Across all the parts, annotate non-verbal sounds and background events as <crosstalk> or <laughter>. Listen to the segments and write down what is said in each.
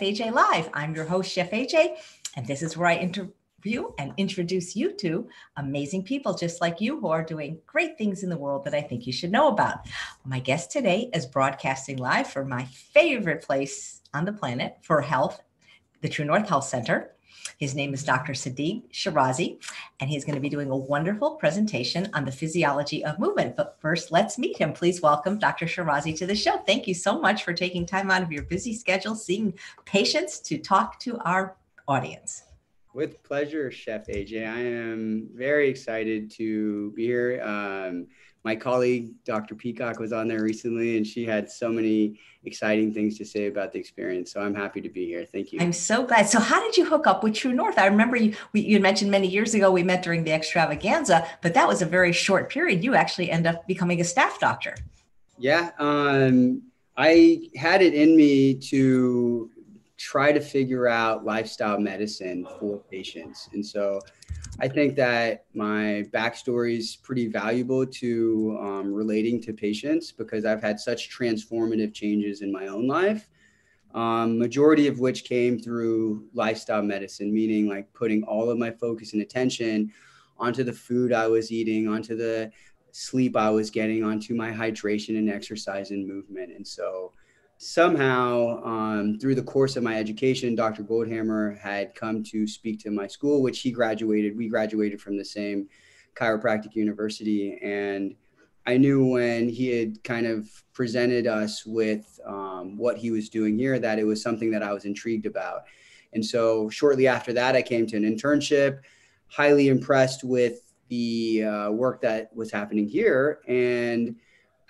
AJ Live. I'm your host, Chef AJ, and this is where I interview and introduce you to amazing people just like you who are doing great things in the world that I think you should know about. My guest today is broadcasting live from my favorite place on the planet for health, the True North Health Center. His name is Dr. Sadiq Sheraze, and he's going to be doing a wonderful presentation on the physiology of movement. But first, let's meet him. Please welcome Dr. Sheraze to the show. Thank you so much for taking time out of your busy schedule, seeing patients to talk to our audience. With pleasure, Chef AJ. I am very excited to be here. Um, my colleague, Dr. Peacock, was on there recently, and she had so many exciting things to say about the experience. So I'm happy to be here. Thank you. I'm so glad. So, how did you hook up with True North? I remember you we, you mentioned many years ago we met during the extravaganza, but that was a very short period. You actually end up becoming a staff doctor. Yeah, um, I had it in me to try to figure out lifestyle medicine for patients, and so I think that my backstory is pretty valuable to um, relating to patients because I've had such transformative changes in my own life. Um, majority of which came through lifestyle medicine, meaning like putting all of my focus and attention onto the food I was eating, onto the sleep I was getting, onto my hydration and exercise and movement. And so somehow um, through the course of my education dr goldhamer had come to speak to my school which he graduated we graduated from the same chiropractic university. And i knew when he had kind of presented us with um, what he was doing here that it was something that i was intrigued about. And so shortly after that i came to an internship highly impressed with the uh, work that was happening here. And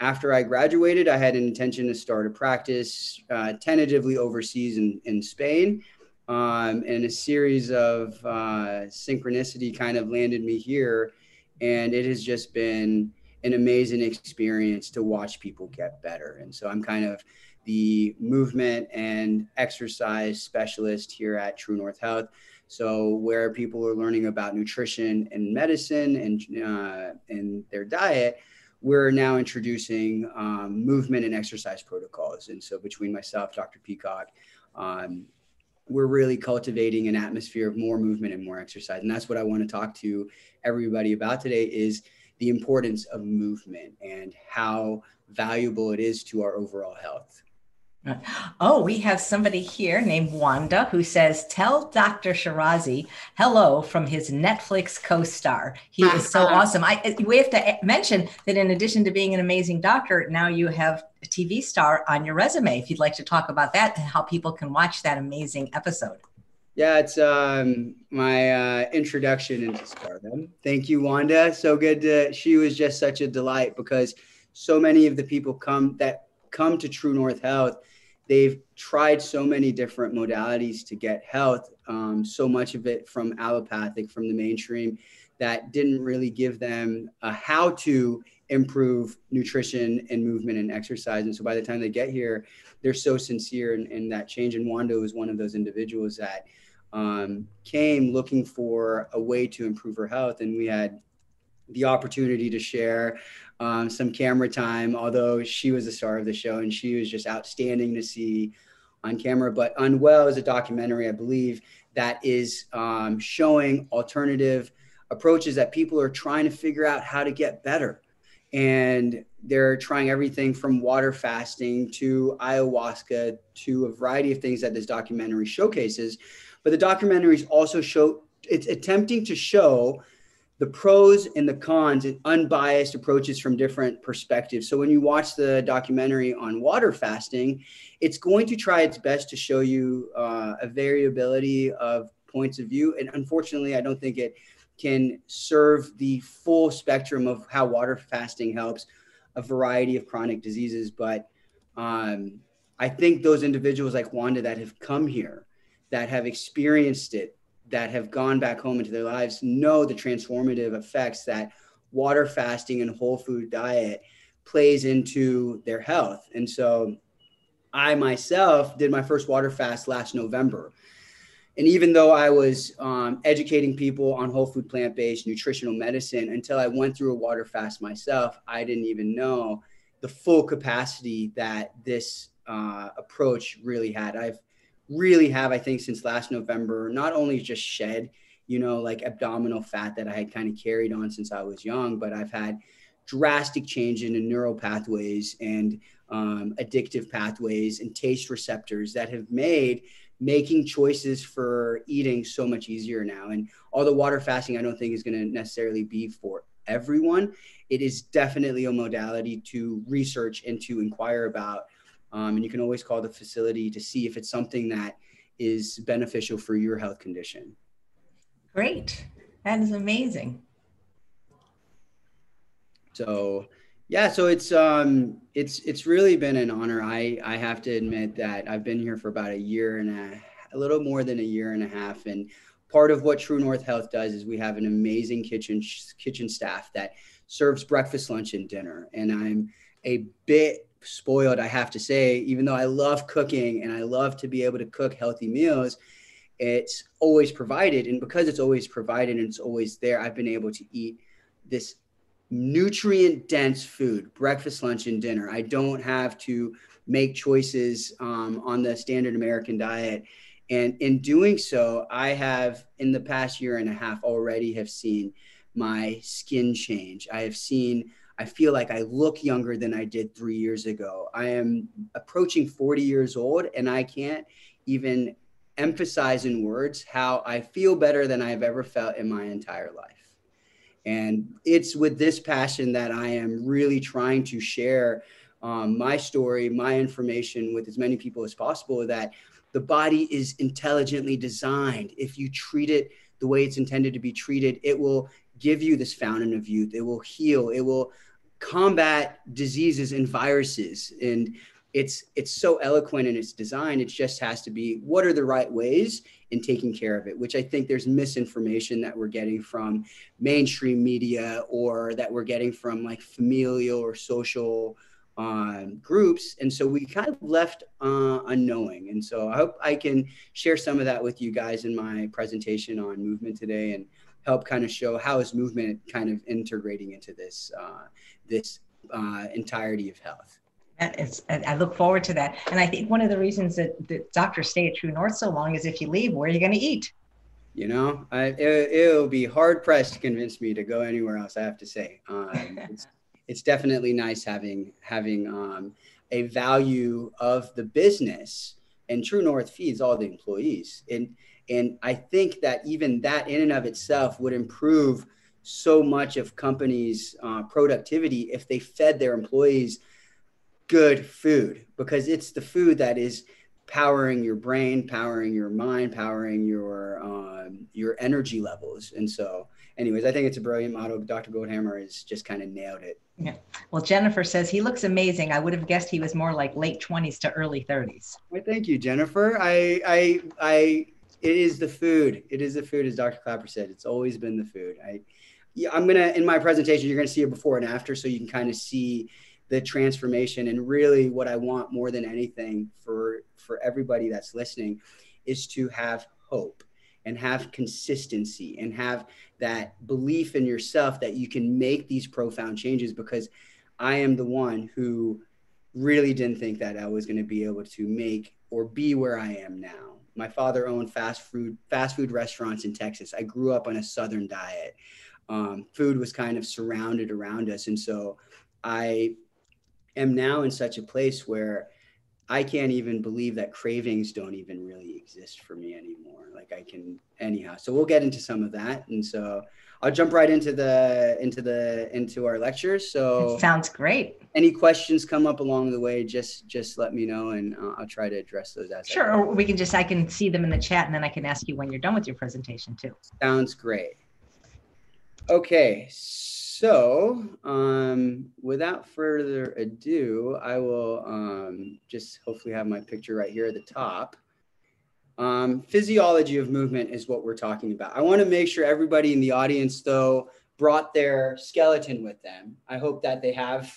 after I graduated, I had an intention to start a practice uh, tentatively overseas in, in Spain. Um, and a series of uh, synchronicity kind of landed me here. And it has just been an amazing experience to watch people get better. And so I'm kind of the movement and exercise specialist here at True North Health. So where people are learning about nutrition and medicine and uh, and their diet, we're now introducing um, movement and exercise protocols. And so between myself, Dr. Peacock, um, we're really cultivating an atmosphere of more movement and more exercise. And that's what I want to talk to everybody about today is the importance of movement and how valuable it is to our overall health. Oh, we have somebody here named Wanda who says, Tell Dr. Sheraze hello from his Netflix co star. He is so awesome. I, we have to mention that in addition to being an amazing doctor, now you have a TV star on your resume. If you'd like to talk about that and how people can watch that amazing episode. Yeah, it's um, my uh, introduction into stardom. Thank you, Wanda. So good to, she was just such a delight because so many of the people come that come to True North Health they've tried so many different modalities to get health, um, so much of it from allopathic, from the mainstream, that didn't really give them a how to improve nutrition and movement and exercise. And so by the time they get here, they're so sincere in, in that change. And Wanda was one of those individuals that um, came looking for a way to improve her health. And we had the opportunity to share um, some camera time, although she was the star of the show and she was just outstanding to see on camera. But Unwell is a documentary, I believe, that is um, showing alternative approaches that people are trying to figure out how to get better. And they're trying everything from water fasting to ayahuasca to a variety of things that this documentary showcases. But the documentary is also show it's attempting to show the pros and the cons and unbiased approaches from different perspectives. So when you watch the documentary on water fasting, it's going to try its best to show you uh, a variability of points of view. And unfortunately, I don't think it can serve the full spectrum of how water fasting helps a variety of chronic diseases. But um, I think those individuals like Wanda that have come here, that have experienced it, that have gone back home into their lives know the transformative effects that water fasting and whole food diet plays into their health. And so I myself did my first water fast last November. And even though I was um, educating people on whole food, plant based nutritional medicine, until I went through a water fast myself, I didn't even know the full capacity that this uh, approach really had. I've really have, I think, since last November, not only just shed, you know, like abdominal fat that I had kind of carried on since I was young, but I've had drastic change in the neural pathways and um, addictive pathways and taste receptors that have made making choices for eating so much easier now. And although water fasting, I don't think is going to necessarily be for everyone, it is definitely a modality to research and to inquire about. Um, and you can always call the facility to see if it's something that is beneficial for your health condition. Great. That is amazing. So yeah, so it's um it's it's really been an honor. I I have to admit that I've been here for about a year and a, a little more than a year and a half and part of what True North Health does is we have an amazing kitchen kitchen staff that serves breakfast, lunch and dinner. And I'm a bit spoiled, I have to say, even though I love cooking and I love to be able to cook healthy meals, it's always provided and because it's always provided and it's always there, I've been able to eat this nutrient dense food, breakfast, lunch, and dinner. I don't have to make choices um, on the standard American diet. And in doing so, I have in the past year and a half already have seen my skin change. I have seen, I feel like I look younger than I did three years ago. I am approaching 40 years old and I can't even emphasize in words how I feel better than I've ever felt in my entire life. And it's with this passion that I am really trying to share um, my story, my information with as many people as possible that the body is intelligently designed. If you treat it the way it's intended to be treated, it will give you this fountain of youth. It will heal. It will combat diseases and viruses. And it's it's so eloquent in its design. It just has to be what are the right ways in taking care of it, which I think there's misinformation that we're getting from mainstream media or that we're getting from like familial or social um, groups. And so we kind of left uh, unknowing. And so I hope I can share some of that with you guys in my presentation on movement today and help kind of show how is movement kind of integrating into this, uh, this uh, entirety of health. That is, I look forward to that. And I think one of the reasons that, that doctors stay at True North so long is if you leave, where are you going to eat? You know, I, it, will be hard pressed to convince me to go anywhere else. I have to say, um, it's, it's definitely nice having having um, a value of the business. And True North feeds all the employees, and and I think that even that in and of itself would improve so much of companies' uh, productivity if they fed their employees good food because it's the food that is powering your brain, powering your mind, powering your um, your energy levels. And so, anyways, I think it's a brilliant motto. Dr. Goldhamer has just kind of nailed it. Yeah. Well, Jennifer says he looks amazing. I would have guessed he was more like late twenties to early thirties. Well, thank you, Jennifer. I I I. It is the food. It is the food, as Dr. Klaper said. It's always been the food. I, yeah, I'm gonna in my presentation. You're gonna see a before and after, so you can kind of see the transformation and really what i want more than anything for for everybody that's listening is to have hope and have consistency and have that belief in yourself that you can make these profound changes because i am the one who really didn't think that i was going to be able to make or be where i am now. My father owned fast food fast food restaurants in texas. I grew up on a southern diet. Um, food was kind of surrounded around us and so i am now in such a place where I can't even believe that cravings don't even really exist for me anymore. Like I can anyhow. So we'll get into some of that. And so I'll jump right into the into the into our lectures. So it sounds great. Any questions come up along the way, just just let me know and uh, I'll try to address those as Sure, or we can just I can see them in the chat and then I can ask you when you're done with your presentation too. Sounds great. Okay. So so, um, without further ado, I will um, just hopefully have my picture right here at the top. Um, physiology of movement is what we're talking about. I want to make sure everybody in the audience, though, brought their skeleton with them. I hope that they have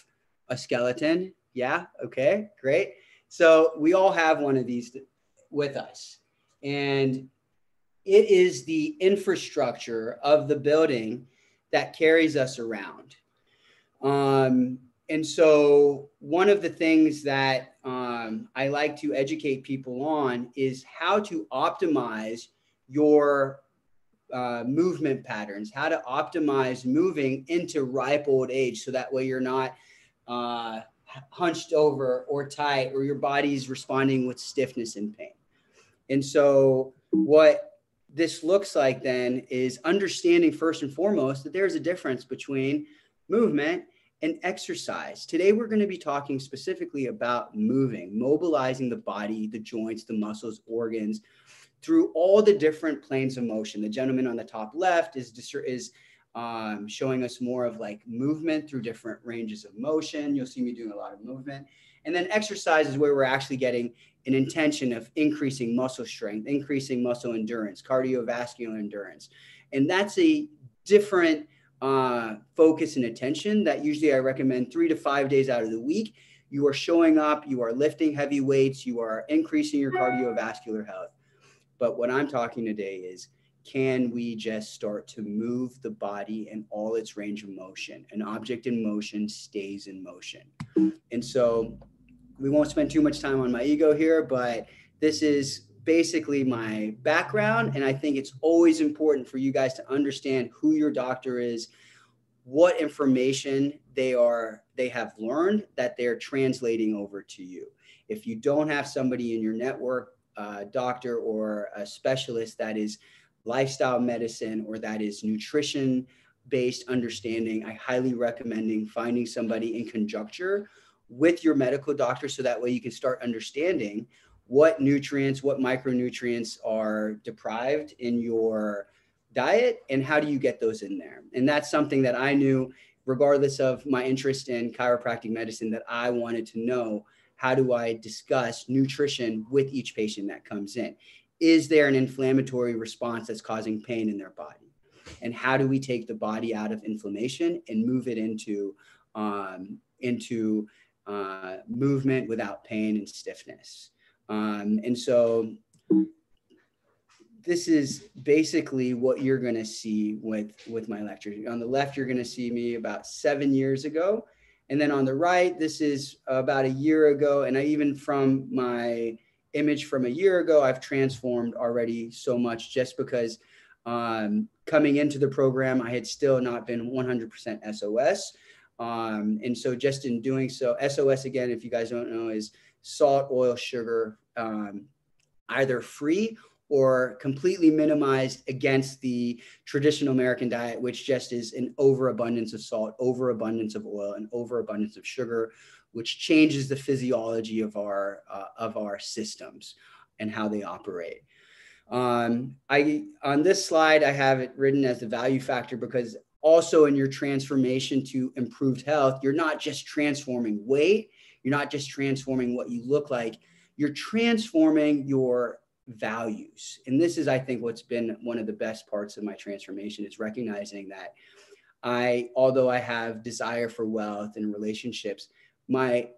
a skeleton. Yeah, okay, great. So, we all have one of these with us. And it is the infrastructure of the building that carries us around. Um, and so one of the things that um, I like to educate people on is how to optimize your uh, movement patterns, how to optimize moving into ripe old age, so that way you're not uh, hunched over or tight, or your body's responding with stiffness and pain. And so what this looks like then is understanding first and foremost that there's a difference between movement and exercise. Today, we're going to be talking specifically about moving, mobilizing the body, the joints, the muscles, organs through all the different planes of motion. The gentleman on the top left is, is um, showing us more of like movement through different ranges of motion. You'll see me doing a lot of movement. And then exercise is where we're actually getting an intention of increasing muscle strength, increasing muscle endurance, cardiovascular endurance. And that's a different uh, focus and attention that usually I recommend three to five days out of the week. You are showing up, you are lifting heavy weights, you are increasing your cardiovascular health. But what I'm talking today is can we just start to move the body in all its range of motion? An object in motion stays in motion. And so we won't spend too much time on my ego here, but this is basically my background. And I think it's always important for you guys to understand who your doctor is, what information they are they have learned that they're translating over to you. If you don't have somebody in your network, uh, doctor or a specialist that is lifestyle medicine or that is nutrition based understanding, I highly recommending finding somebody in conjuncture with your medical doctor so that way you can start understanding what nutrients, what micronutrients are deprived in your diet and how do you get those in there? And that's something that I knew, regardless of my interest in chiropractic medicine, that I wanted to know how do I discuss nutrition with each patient that comes in? Is there an inflammatory response that's causing pain in their body? And how do we take the body out of inflammation and move it into um, into uh, movement without pain and stiffness? Um, and so this is basically what you're going to see with with my lecture. On the left, you're going to see me about seven years ago, and then on the right, this is about a year ago. And I even from my image from a year ago, I've transformed already so much just because um, coming into the program, I had still not been 100% SOS. Um, and so just in doing so, SOS again, if you guys don't know, is salt, oil, sugar, um, either free or completely minimized against the traditional American diet, which just is an overabundance of salt, overabundance of oil, and overabundance of sugar, which changes the physiology of our uh, of our systems and how they operate. Um, I on this slide I have it written as the value factor because also in your transformation to improved health, you're not just transforming weight, you're not just transforming what you look like, you're transforming your values. And this is, I think, what's been one of the best parts of my transformation is recognizing that I, although I have desire for wealth and relationships, my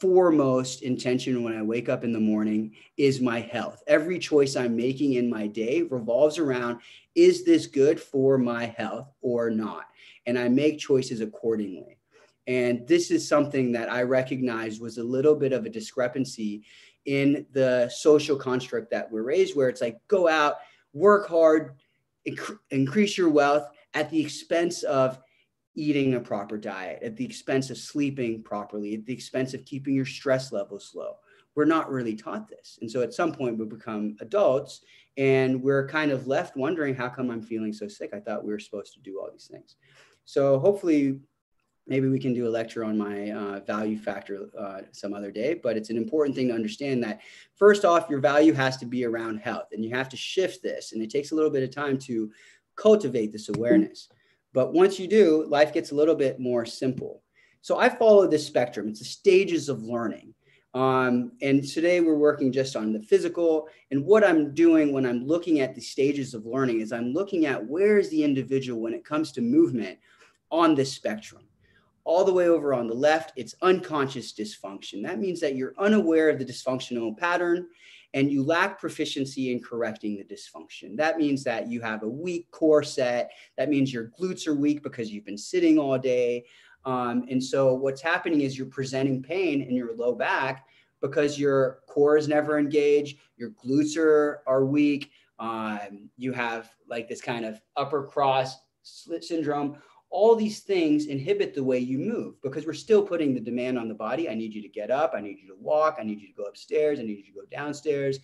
foremost intention when I wake up in the morning is my health. Every choice I'm making in my day revolves around is this good for my health or not? And I make choices accordingly. And this is something that I recognized was a little bit of a discrepancy in the social construct that we're raised, where it's like go out, work hard, inc- increase your wealth at the expense of eating a proper diet, at the expense of sleeping properly, at the expense of keeping your stress levels low. We're not really taught this. And so at some point we become adults and we're kind of left wondering how come I'm feeling so sick? I thought we were supposed to do all these things. So hopefully maybe we can do a lecture on my uh, value factor uh, some other day but it's an important thing to understand that first off your value has to be around health and you have to shift this and it takes a little bit of time to cultivate this awareness but once you do life gets a little bit more simple. So i follow this spectrum. It's the stages of learning. Um, and today we're working just on the physical. And what i'm doing when i'm looking at the stages of learning is i'm looking at where is the individual when it comes to movement on this spectrum. All the way over on the left, it's unconscious dysfunction. That means that you're unaware of the dysfunctional pattern and you lack proficiency in correcting the dysfunction. That means that you have a weak core set. That means your glutes are weak because you've been sitting all day. Um, and so what's happening is you're presenting pain in your low back because your core is never engaged, your glutes are, are weak, um, you have like this kind of upper cross syndrome. All these things inhibit the way you move because we're still putting the demand on the body. I need you to get up. I need you to walk. I need you to go upstairs. I need you to go downstairs.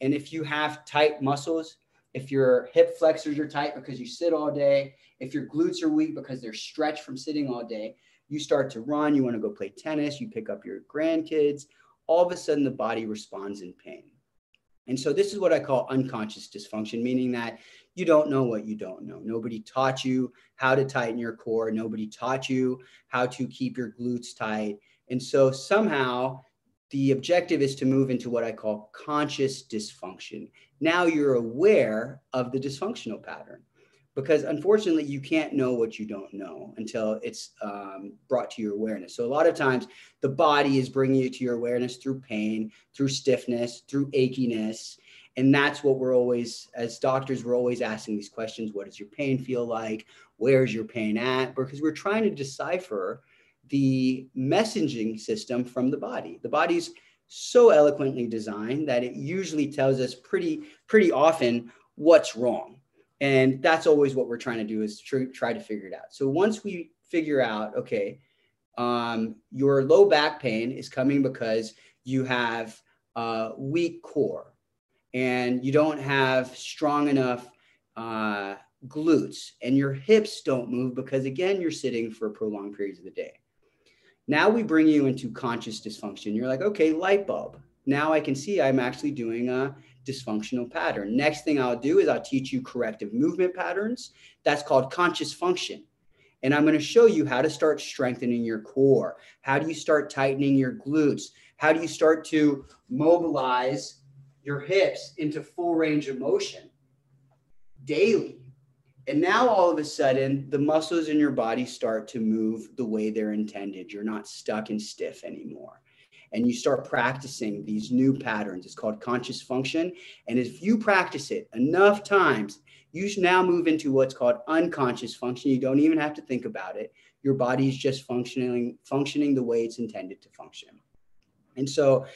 And if you have tight muscles, if your hip flexors are tight because you sit all day, if your glutes are weak because they're stretched from sitting all day, you start to run, you want to go play tennis, you pick up your grandkids, all of a sudden the body responds in pain. And so this is what I call unconscious dysfunction, meaning that you don't know what you don't know. Nobody taught you how to tighten your core. Nobody taught you how to keep your glutes tight. And so somehow the objective is to move into what I call conscious dysfunction. Now you're aware of the dysfunctional pattern because unfortunately you can't know what you don't know until it's um, brought to your awareness so a lot of times the body is bringing you to your awareness through pain through stiffness through achiness and that's what we're always as doctors we're always asking these questions. What does your pain feel like? Where's your pain at? Because we're trying to decipher the messaging system from the body. The body's so eloquently designed that it usually tells us pretty pretty often what's wrong. And that's always what we're trying to do is tr- try to figure it out. So once we figure out okay um, your low back pain is coming because you have a weak core and you don't have strong enough uh, glutes and your hips don't move because again you're sitting for prolonged periods of the day now we bring you into conscious dysfunction you're like okay light bulb now i can see i'm actually doing a dysfunctional pattern. Next thing I'll do is I'll teach you corrective movement patterns. That's called conscious function. And I'm going to show you how to start strengthening your core. How do you start tightening your glutes? How do you start to mobilize your hips into full range of motion daily? And now all of a sudden, the muscles in your body start to move the way they're intended. You're not stuck and stiff anymore and you start practicing these new patterns. It's called conscious function. And if you practice it enough times, you now move into what's called unconscious function. You don't even have to think about it. Your body is just functioning, functioning the way it's intended to function. And so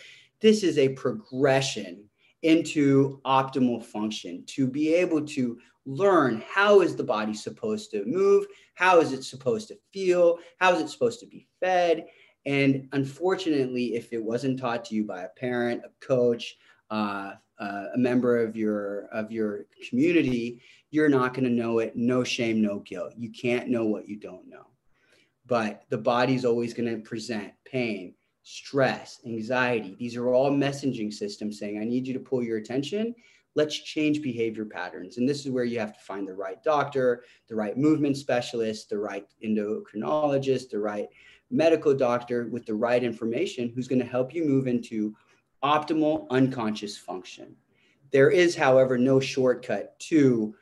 this is a progression into optimal function to be able to learn how is the body supposed to move how is it supposed to feel how is it supposed to be fed and unfortunately, if it wasn't taught to you by a parent, a coach, uh, uh, a member of your of your community, you're not going to know it. No shame, no guilt. You can't know what you don't know. But the body's always going to present pain, stress, anxiety. These are all messaging systems saying, "I need you to pull your attention." Let's change behavior patterns. And this is where you have to find the right doctor, the right movement specialist, the right endocrinologist, the right medical doctor with the right information who's going to help you move into optimal unconscious function. There is, however, no shortcut to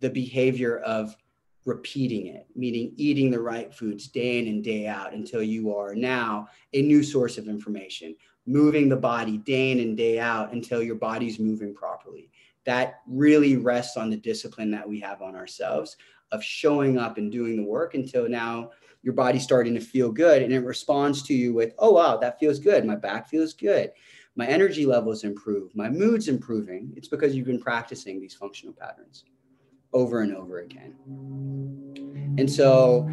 the behavior of repeating it, meaning eating the right foods day in and day out until you are now a new source of information, moving the body day in and day out until your body's moving properly. That really rests on the discipline that we have on ourselves of showing up and doing the work until now your body's starting to feel good and it responds to you with, oh, wow, that feels good. My back feels good. My energy levels improve. My mood's improving. It's because you've been practicing these functional patterns over and over again. And so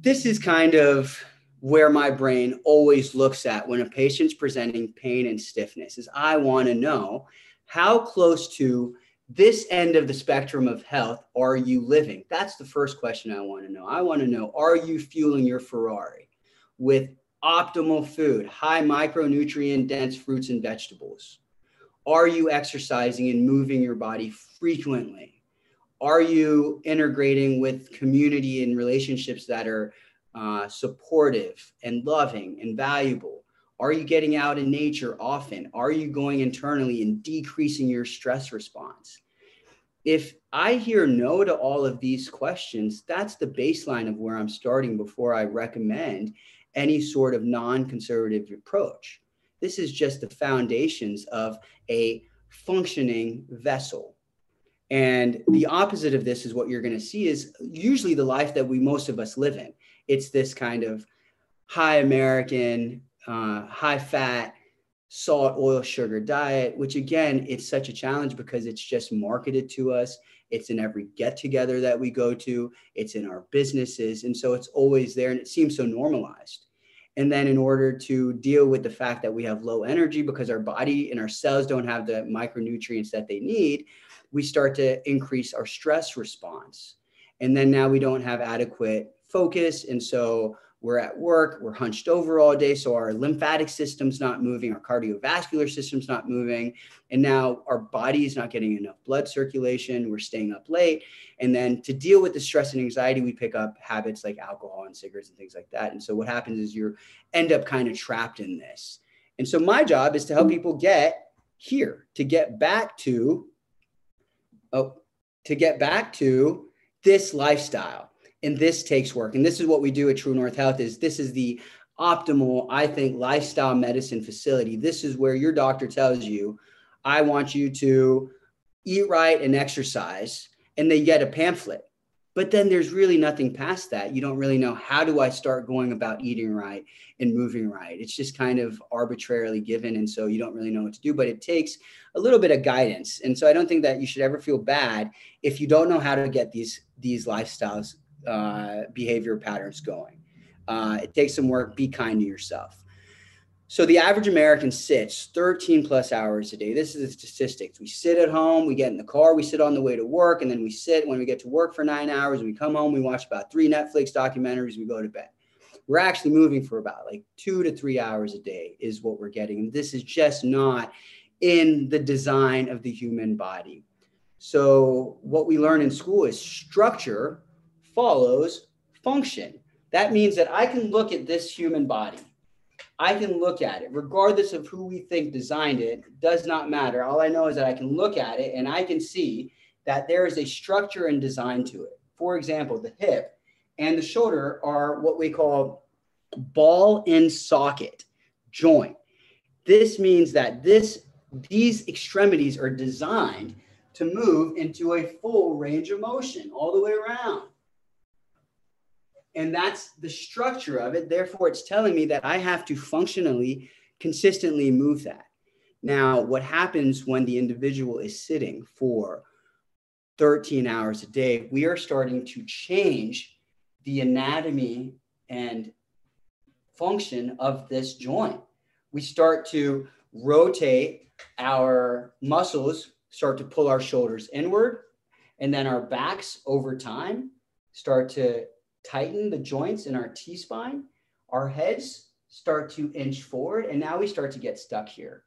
this is kind of where my brain always looks at when a patient's presenting pain and stiffness is I want to know how close to this end of the spectrum of health are you living? That's the first question I want to know. I want to know are you fueling your Ferrari with optimal food, high micronutrient dense fruits and vegetables? Are you exercising and moving your body frequently? Are you integrating with community and relationships that are uh, supportive and loving and valuable? Are you getting out in nature often? Are you going internally and decreasing your stress response? If I hear no to all of these questions, that's the baseline of where I'm starting before I recommend any sort of non conservative approach. This is just the foundations of a functioning vessel. And the opposite of this is what you're going to see is usually the life that we most of us live in. It's this kind of high American, uh, high fat, salt, oil, sugar diet, which again, it's such a challenge because it's just marketed to us. It's in every get together that we go to, it's in our businesses. And so it's always there and it seems so normalized. And then, in order to deal with the fact that we have low energy because our body and our cells don't have the micronutrients that they need, we start to increase our stress response. And then now we don't have adequate focus. And so we're at work, we're hunched over all day. So our lymphatic system's not moving, our cardiovascular system's not moving. And now our body is not getting enough blood circulation. We're staying up late. And then to deal with the stress and anxiety, we pick up habits like alcohol and cigarettes and things like that. And so what happens is you end up kind of trapped in this. And so my job is to help mm-hmm. people get here, to get back to, oh, to get back to this lifestyle and this takes work. And this is what we do at true north health is this is the optimal i think lifestyle medicine facility. This is where your doctor tells you i want you to eat right and exercise and they get a pamphlet but then there's really nothing past that you don't really know how do i start going about eating right and moving right it's just kind of arbitrarily given and so you don't really know what to do but it takes a little bit of guidance and so i don't think that you should ever feel bad if you don't know how to get these these lifestyles uh, behavior patterns going. Uh, it takes some work. Be kind to yourself. So the average American sits 13 plus hours a day. This is the statistics. We sit at home, we get in the car, we sit on the way to work, and then we sit when we get to work for nine hours. We come home, we watch about three Netflix documentaries, we go to bed. We're actually moving for about like two to three hours a day, is what we're getting. And this is just not in the design of the human body. So, what we learn in school is structure follows function. That means that I can look at this human body. I can look at it, regardless of who we think designed it, does not matter. All I know is that I can look at it and I can see that there is a structure and design to it. For example, the hip and the shoulder are what we call ball and socket joint. This means that this these extremities are designed to move into a full range of motion all the way around. And that's the structure of it. Therefore, it's telling me that I have to functionally, consistently move that. Now, what happens when the individual is sitting for 13 hours a day? We are starting to change the anatomy and function of this joint. We start to rotate our muscles, start to pull our shoulders inward, and then our backs over time start to tighten the joints in our T spine, our heads start to inch forward, and now we start to get stuck here.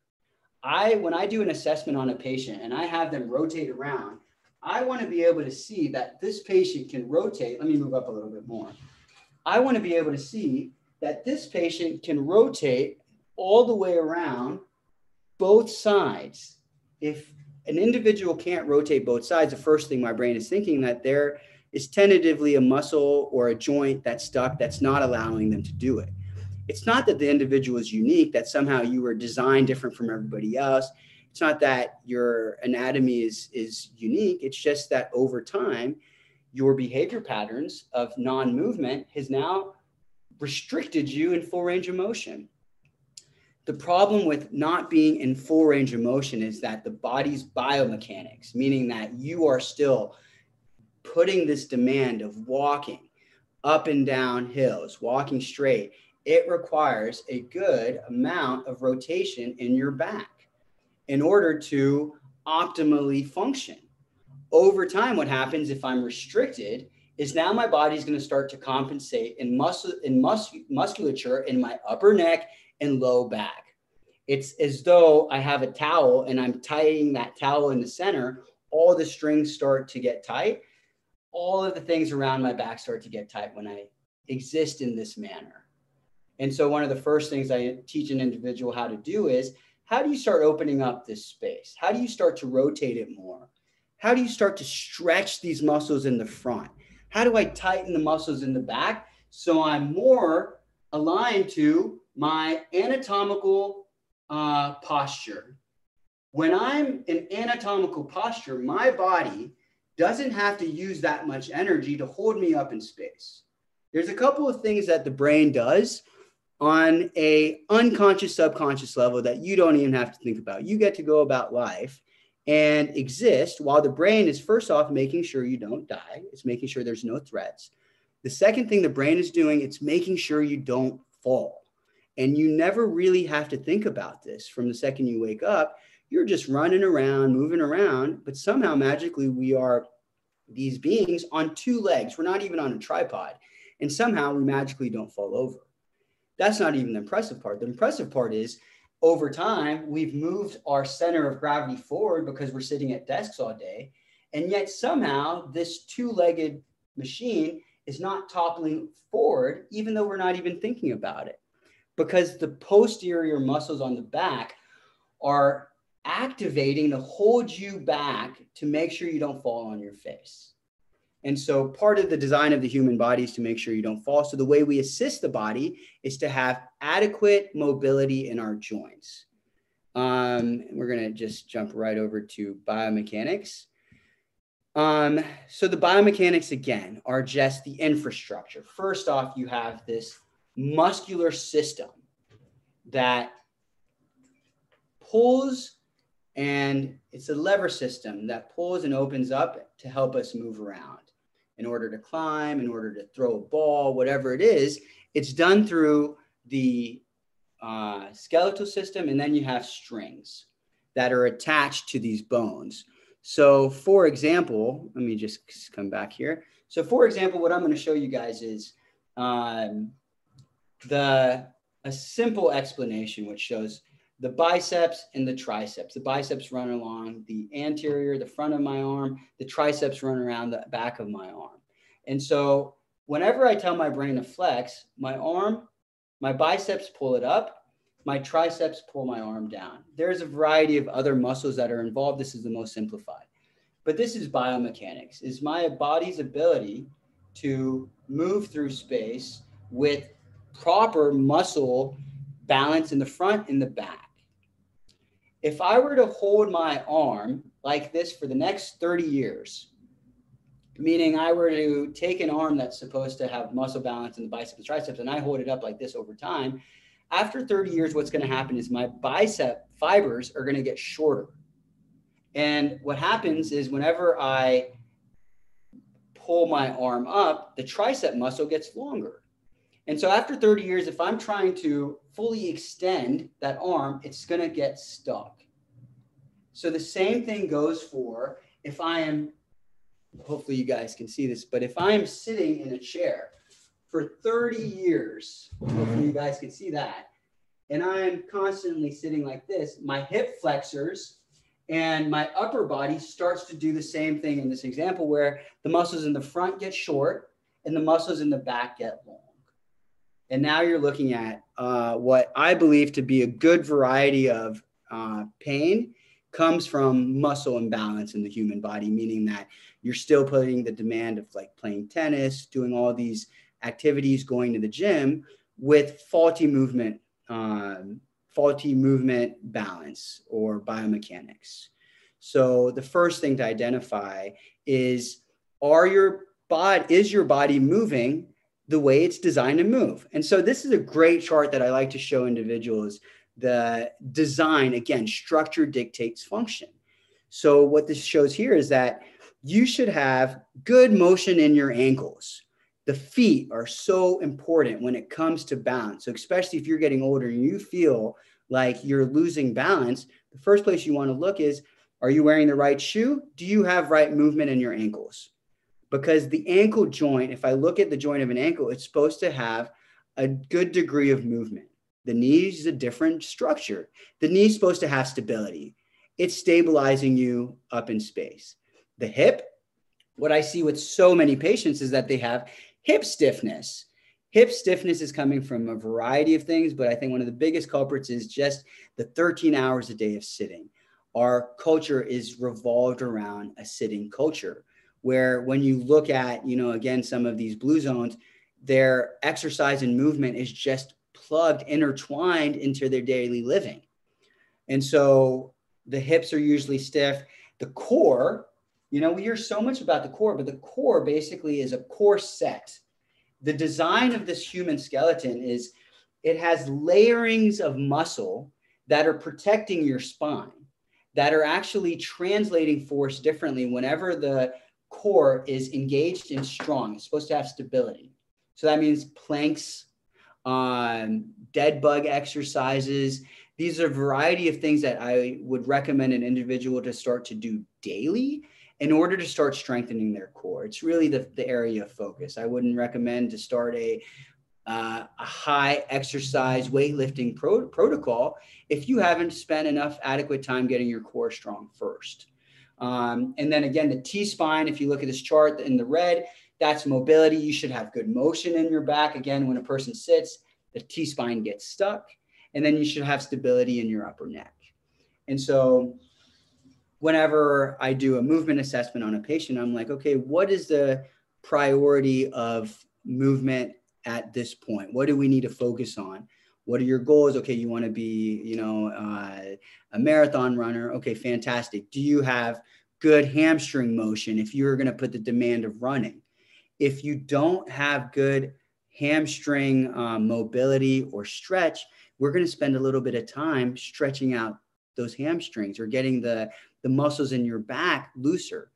I, when I do an assessment on a patient and I have them rotate around, I want to be able to see that this patient can rotate. Let me move up a little bit more. I want to be able to see that this patient can rotate all the way around both sides. If an individual can't rotate both sides, the first thing my brain is thinking that they're is tentatively a muscle or a joint that's stuck that's not allowing them to do it. It's not that the individual is unique, that somehow you were designed different from everybody else. It's not that your anatomy is, is unique. It's just that over time, your behavior patterns of non movement has now restricted you in full range of motion. The problem with not being in full range of motion is that the body's biomechanics, meaning that you are still putting this demand of walking up and down hills, walking straight, it requires a good amount of rotation in your back in order to optimally function. Over time, what happens if I'm restricted is now my body's going to start to compensate in muscle in mus- musculature in my upper neck and low back. It's as though I have a towel and I'm tying that towel in the center. All the strings start to get tight all of the things around my back start to get tight when I exist in this manner. And so, one of the first things I teach an individual how to do is how do you start opening up this space? How do you start to rotate it more? How do you start to stretch these muscles in the front? How do I tighten the muscles in the back so I'm more aligned to my anatomical uh, posture? when I'm in anatomical posture, my body doesn't have to use that much energy to hold me up in space. There's a couple of things that the brain does on a unconscious subconscious level that you don't even have to think about. You get to go about life and exist while the brain is first off making sure you don't die. It's making sure there's no threats. The second thing the brain is doing, it's making sure you don't fall. And you never really have to think about this from the second you wake up. You're just running around, moving around, but somehow magically we are these beings on two legs. We're not even on a tripod. And somehow we magically don't fall over. That's not even the impressive part. The impressive part is over time, we've moved our center of gravity forward because we're sitting at desks all day. And yet somehow this two legged machine is not toppling forward, even though we're not even thinking about it. Because the posterior muscles on the back are activating to hold you back to make sure you don't fall on your face. And so part of the design of the human body is to make sure you don't fall. So the way we assist the body is to have adequate mobility in our joints. Um, we're going to just jump right over to biomechanics. Um, so the biomechanics again are just the infrastructure. First off, you have this muscular system that pulls and it's a lever system that pulls and opens up to help us move around in order to climb, in order to throw a ball, whatever it is. It's done through the uh, skeletal system, and then you have strings that are attached to these bones. So, for example, let me just come back here. So, for example, what I'm going to show you guys is um, the a simple explanation which shows the biceps and the triceps. The biceps run along the anterior, the front of my arm. The triceps run around the back of my arm. And so whenever I tell my brain to flex, my arm, my biceps pull it up, my triceps pull my arm down. There's a variety of other muscles that are involved. This is the most simplified. But this is biomechanics, is my body's ability to move through space with proper muscle balance in the front and the back if I were to hold my arm like this for the next 30 years, meaning I were to take an arm that's supposed to have muscle balance in the biceps and triceps, and I hold it up like this over time, after 30 years, what's going to happen is my bicep fibers are going to get shorter. And what happens is whenever I pull my arm up, the tricep muscle gets longer. And so after 30 years, if I'm trying to fully extend that arm, it's going to get stuck. So the same thing goes for if I am, hopefully you guys can see this, but if I am sitting in a chair for 30 years, hopefully you guys can see that, and I'm constantly sitting like this, my hip flexors and my upper body starts to do the same thing in this example where the muscles in the front get short and the muscles in the back get long. And now you're looking at uh, what I believe to be a good variety of uh, pain comes from muscle imbalance in the human body, meaning that you're still putting the demand of like playing tennis, doing all these activities, going to the gym with faulty movement, um, faulty movement balance or biomechanics. So the first thing to identify is are your body is your body moving the way it's designed to move. And so this is a great chart that I like to show individuals. The design, again, structure dictates function. So what this shows here is that you should have good motion in your ankles. The feet are so important when it comes to balance. So especially if you're getting older and you feel like you're losing balance, the first place you want to look is are you wearing the right shoe? Do you have right movement in your ankles? because the ankle joint, if I look at the joint of an ankle, it's supposed to have a good degree of movement. The knee is a different structure. The knee is supposed to have stability. It's stabilizing you up in space. The hip, what I see with so many patients is that they have hip stiffness. Hip stiffness is coming from a variety of things, but I think one of the biggest culprits is just the 13 hours a day of sitting. Our culture is revolved around a sitting culture where when you look at, you know, again, some of these blue zones, their exercise and movement is just plugged, intertwined into their daily living. And so The hips are usually stiff. The core, you know, we hear so much about the core, but the core basically is a core set. The design of this human skeleton is it has layerings of muscle that are protecting your spine, that are actually translating force differently whenever the core is engaged and strong. It's supposed to have stability. So that means planks, um, dead bug exercises. These are a variety of things that I would recommend an individual to start to do daily in order to start strengthening their core. It's really the, the area of focus. I wouldn't recommend to start a, uh, a high exercise weightlifting pro- protocol if you haven't spent enough adequate time getting your core strong first. Um, and then again, the T spine, if you look at this chart in the red, that's mobility. You should have good motion in your back. Again, when a person sits, the T spine gets stuck. And then you should have stability in your upper neck. And so, whenever I do a movement assessment on a patient, I'm like, okay, what is the priority of movement at this point? What do we need to focus on? What are your goals? Okay, you want to be, you know, uh, a marathon runner. Okay, fantastic. Do you have good hamstring motion if you're going to put the demand of running? If you don't have good hamstring um, mobility or stretch, we're going to spend a little bit of time stretching out those hamstrings or getting the, the muscles in your back looser.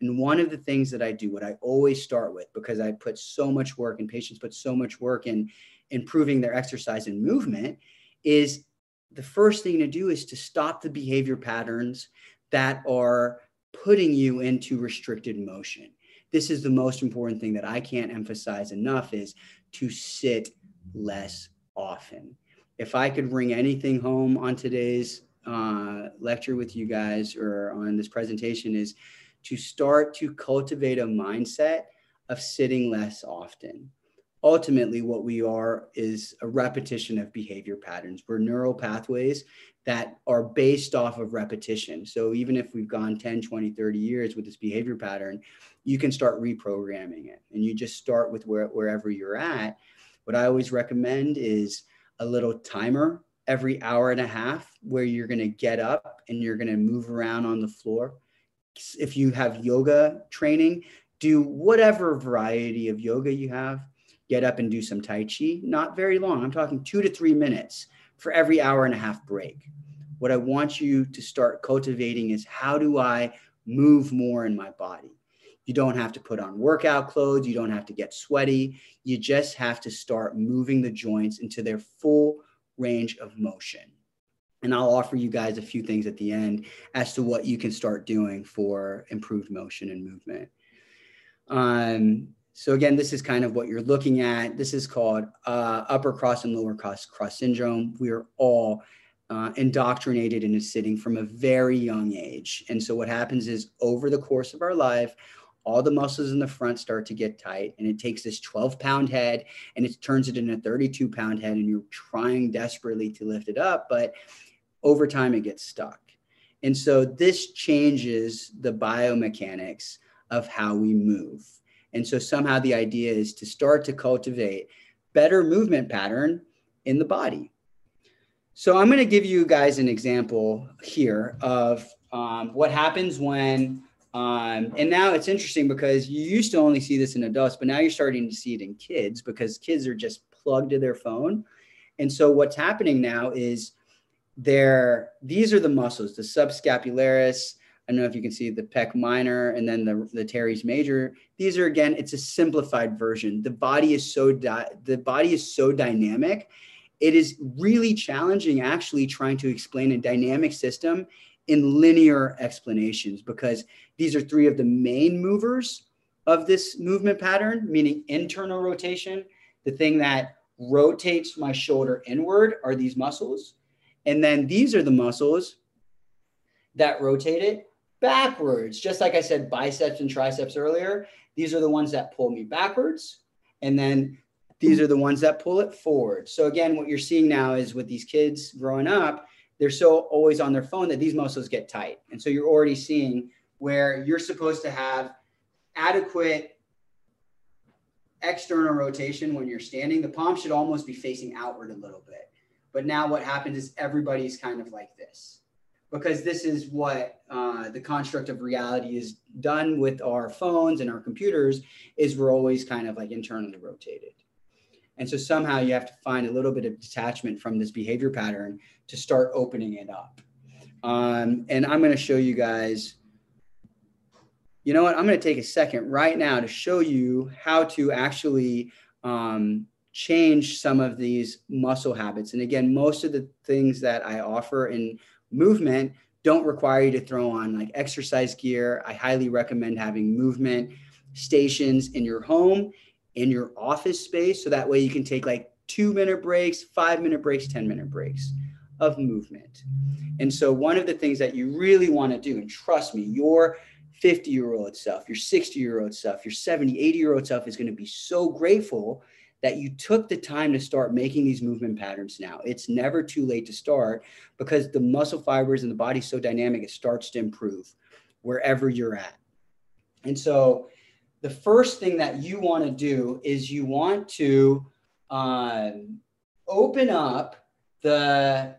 And one of the things that I do, what I always start with, because I put so much work and patients put so much work in improving their exercise and movement, is the first thing to do is to stop the behavior patterns that are putting you into restricted motion this is the most important thing that I can't emphasize enough is to sit less often. If I could bring anything home on today's uh, lecture with you guys or on this presentation is to start to cultivate a mindset of sitting less often. Ultimately, what we are is a repetition of behavior patterns. We're neural pathways that are based off of repetition. So even if we've gone 10, 20, 30 years with this behavior pattern, you can start reprogramming it and you just start with where, wherever you're at. What I always recommend is a little timer every hour and a half where you're going to get up and you're going to move around on the floor. If you have yoga training, do whatever variety of yoga you have. Get up and do some Tai Chi, not very long. I'm talking two to three minutes for every hour and a half break. What I want you to start cultivating is how do I move more in my body? You don't have to put on workout clothes. You don't have to get sweaty. You just have to start moving the joints into their full range of motion. And I'll offer you guys a few things at the end as to what you can start doing for improved motion and movement. Um, so again, this is kind of what you're looking at. This is called uh, upper cross and lower cross cross syndrome. We are all uh, indoctrinated into sitting from a very young age. And so what happens is over the course of our life, all the muscles in the front start to get tight and it takes this 12 pound head and it turns it into a 32 pound head and you're trying desperately to lift it up but over time it gets stuck. And so this changes the biomechanics of how we move. And so somehow the idea is to start to cultivate better movement pattern in the body. So i'm going to give you guys an example here of um, what happens when um, and now it's interesting because you used to only see this in adults, but now you're starting to see it in kids because kids are just plugged to their phone. And so what's happening now is there, these are the muscles, the subscapularis. I don't know if you can see the pec minor and then the, the teres major. These are again, it's a simplified version. The body is so di- the body is so dynamic. It is really challenging actually trying to explain a dynamic system in linear explanations because these are three of the main movers of this movement pattern, meaning internal rotation. The thing that rotates my shoulder inward are these muscles. And then these are the muscles that rotate it backwards. Just like I said, biceps and triceps earlier, these are the ones that pull me backwards. And then these are the ones that pull it forward. So again, what you're seeing now is with these kids growing up, they're so always on their phone that these muscles get tight. And so you're already seeing where you're supposed to have adequate external rotation when you're standing. The palm should almost be facing outward a little bit. But now what happens is everybody's kind of like this because this is what uh, the construct of reality is done with our phones and our computers is we're always kind of like internally rotated and so somehow you have to find a little bit of detachment from this behavior pattern to start opening it up. Um, and i'm going to show you guys you know what? I'm going to take a second right now to show you how to actually um, change some of these muscle habits. And again most of the things that i offer in movement don't require you to throw on like exercise gear. I highly recommend having movement stations in your home, in your office space. So that way you can take like two minute breaks, five minute breaks, 10 minute breaks of movement. And so, one of the things that you really want to do, and trust me, your 50 year old self, your 60 year old self, your 70, 80 year old self is going to be so grateful that you took the time to start making these movement patterns now. It's never too late to start because the muscle fibers and the body's so dynamic, it starts to improve wherever you're at. And so, the first thing that you want to do is you want to um, open up the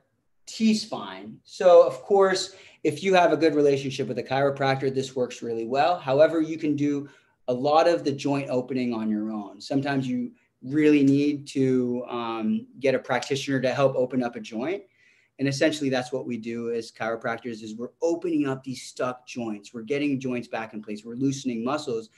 T spine. So, of course, if you have a good relationship with a chiropractor, this works really well. However, you can do a lot of the joint opening on your own. Sometimes you really need to um, get a practitioner to help open up a joint and essentially that's what we do as chiropractors is we're opening up these stuck joints we're getting joints back in place we're loosening muscles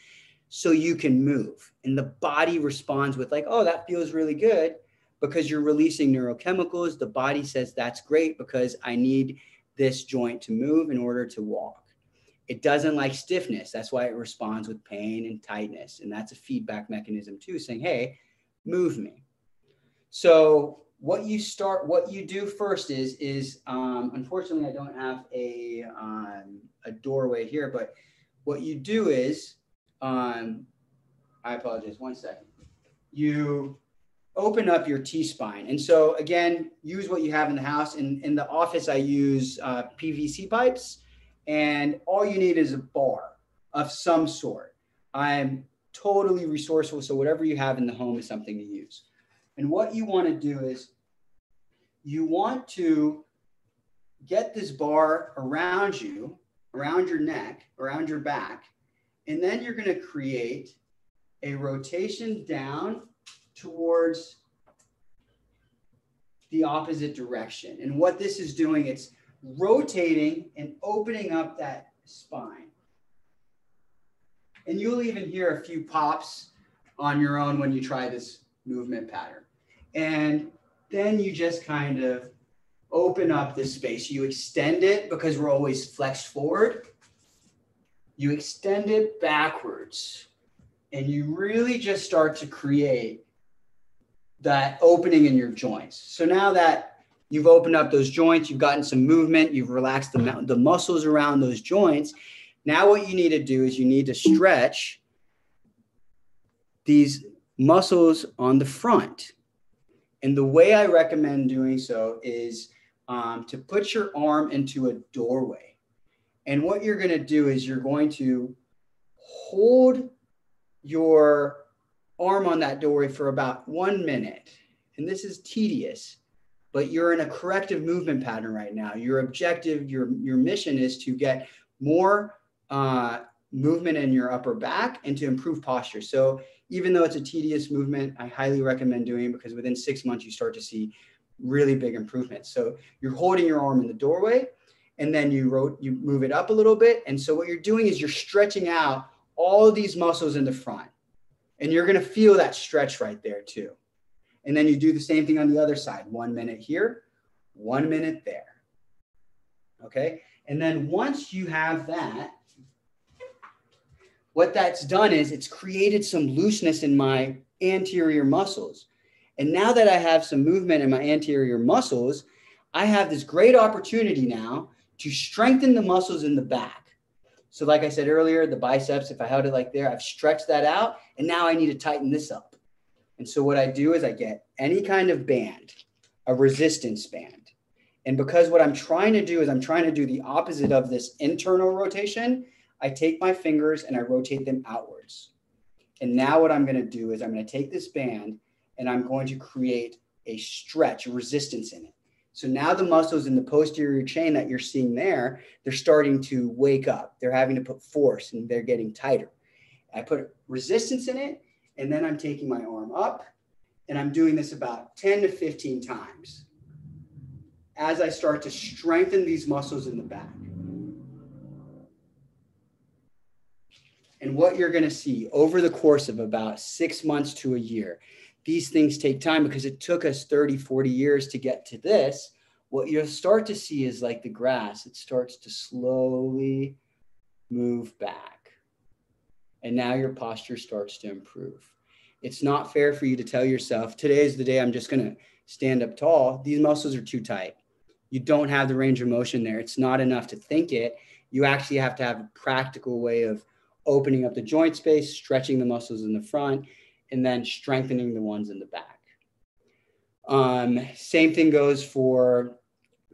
so you can move. And the body responds with like oh that feels really good because you're releasing neurochemicals. The body says that's great because i need this joint to move in order to walk. It doesn't like stiffness. That's why it responds with pain and tightness. And that's a feedback mechanism too saying hey move me. So what you start, what you do first is, is um, unfortunately I don't have a, um, a doorway here, but what you do is, um, I apologize, one second. You open up your T-spine. And so again, use what you have in the house. In, in the office, I use uh, PVC pipes and all you need is a bar of some sort. I'm totally resourceful. So whatever you have in the home is something to use. And what you want to do is you want to get this bar around you, around your neck, around your back, and then you're going to create a rotation down towards the opposite direction. And what this is doing, it's rotating and opening up that spine. And you'll even hear a few pops on your own when you try this movement pattern. And then you just kind of open up this space. You extend it because we're always flexed forward. You extend it backwards. And you really just start to create that opening in your joints. So now that you've opened up those joints, you've gotten some movement, you've relaxed the, the muscles around those joints, now, what you need to do is you need to stretch these muscles on the front. And the way I recommend doing so is um, to put your arm into a doorway. And what you're going to do is you're going to hold your arm on that doorway for about one minute. And this is tedious, but you're in a corrective movement pattern right now. Your objective, your, your mission is to get more uh, movement in your upper back and to improve posture. So even though it's a tedious movement, I highly recommend doing because within six months you start to see really big improvements. So you're holding your arm in the doorway and then you wrote you move it up a little bit. And so what you're doing is you're stretching out all these muscles in the front. And you're going to feel that stretch right there too. And then you do the same thing on the other side. One minute here, one minute there. Okay. And then once you have that, what that's done is it's created some looseness in my anterior muscles. And now that I have some movement in my anterior muscles, I have this great opportunity now to strengthen the muscles in the back. So, like I said earlier, the biceps, if I held it like there, I've stretched that out. And now I need to tighten this up. And so, what I do is I get any kind of band, a resistance band. And because what I'm trying to do is I'm trying to do the opposite of this internal rotation I take my fingers and I rotate them outwards. And now what I'm going to do is I'm going to take this band and I'm going to create a stretch, resistance in it. So now the muscles in the posterior chain that you're seeing there, they're starting to wake up. They're having to put force and they're getting tighter. I put resistance in it, and then I'm taking my arm up, and I'm doing this about 10 to 15 times as I start to strengthen these muscles in the back. And what you're going to see over the course of about six months to a year, these things take time because it took us 30, 40 years to get to this. What you'll start to see is like the grass, it starts to slowly move back. And now your posture starts to improve. It's not fair for you to tell yourself, today is the day I'm just going to stand up tall. These muscles are too tight. You don't have the range of motion there. It's not enough to think it. You actually have to have a practical way of opening up the joint space, stretching the muscles in the front, and then strengthening the ones in the back. Um, same thing goes for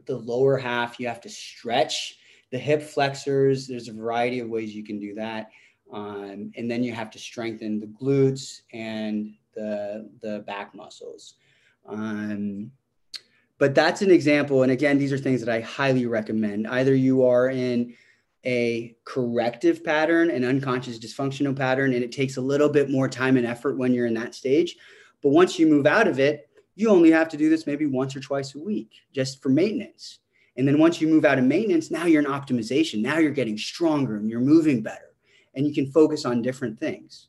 the lower half. You have to stretch the hip flexors. There's a variety of ways you can do that. Um, and then you have to strengthen the glutes and the, the back muscles. Um, but that's an example. And again, these are things that I highly recommend. Either you are in a corrective pattern, an unconscious dysfunctional pattern, and it takes a little bit more time and effort when you're in that stage. But once you move out of it, you only have to do this maybe once or twice a week just for maintenance. And then once you move out of maintenance, now you're in optimization. Now you're getting stronger and you're moving better and you can focus on different things.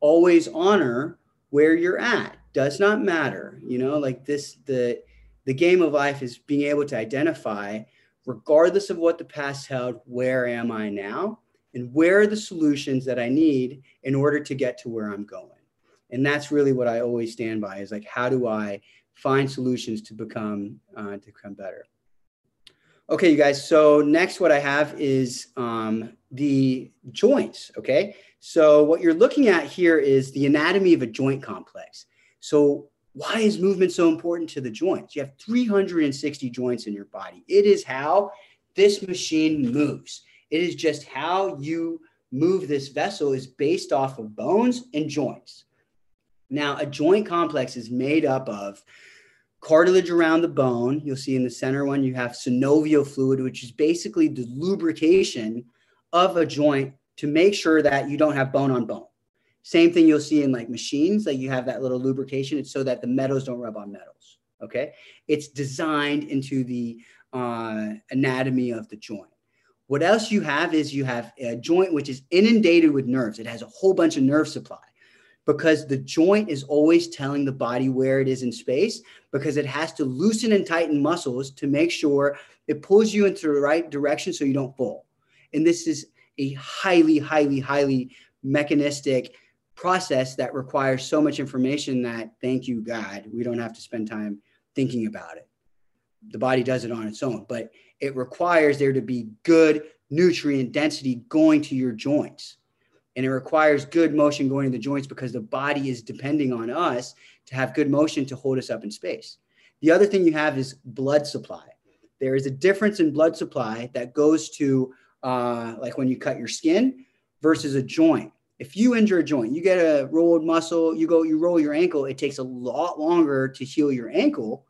Always honor where you're at. Does not matter. You know, like this, the the game of life is being able to identify regardless of what the past held, where am I now? And where are the solutions that I need in order to get to where I'm going? And that's really what I always stand by is like, how do I find solutions to become, uh, to become better? Okay, you guys. So next, what I have is um, the joints. Okay. So what you're looking at here is the anatomy of a joint complex. So why is movement so important to the joints? You have 360 joints in your body. It is how this machine moves. It is just how you move this vessel is based off of bones and joints. Now, a joint complex is made up of cartilage around the bone. You'll see in the center one, you have synovial fluid, which is basically the lubrication of a joint to make sure that you don't have bone on bone. Same thing you'll see in like machines, like you have that little lubrication. It's so that the metals don't rub on metals. Okay. It's designed into the uh, anatomy of the joint. What else you have is you have a joint which is inundated with nerves. It has a whole bunch of nerve supply because the joint is always telling the body where it is in space because it has to loosen and tighten muscles to make sure it pulls you into the right direction so you don't fall. And this is a highly, highly, highly mechanistic process that requires so much information that thank you god we don't have to spend time thinking about it. The body does it on its own but it requires there to be good nutrient density going to your joints. And it requires good motion going to the joints because the body is depending on us to have good motion to hold us up in space. The other thing you have is blood supply. There is a difference in blood supply that goes to uh, like when you cut your skin versus a joint if you injure a joint, you get a rolled muscle, you go, you roll your ankle, it takes a lot longer to heal your ankle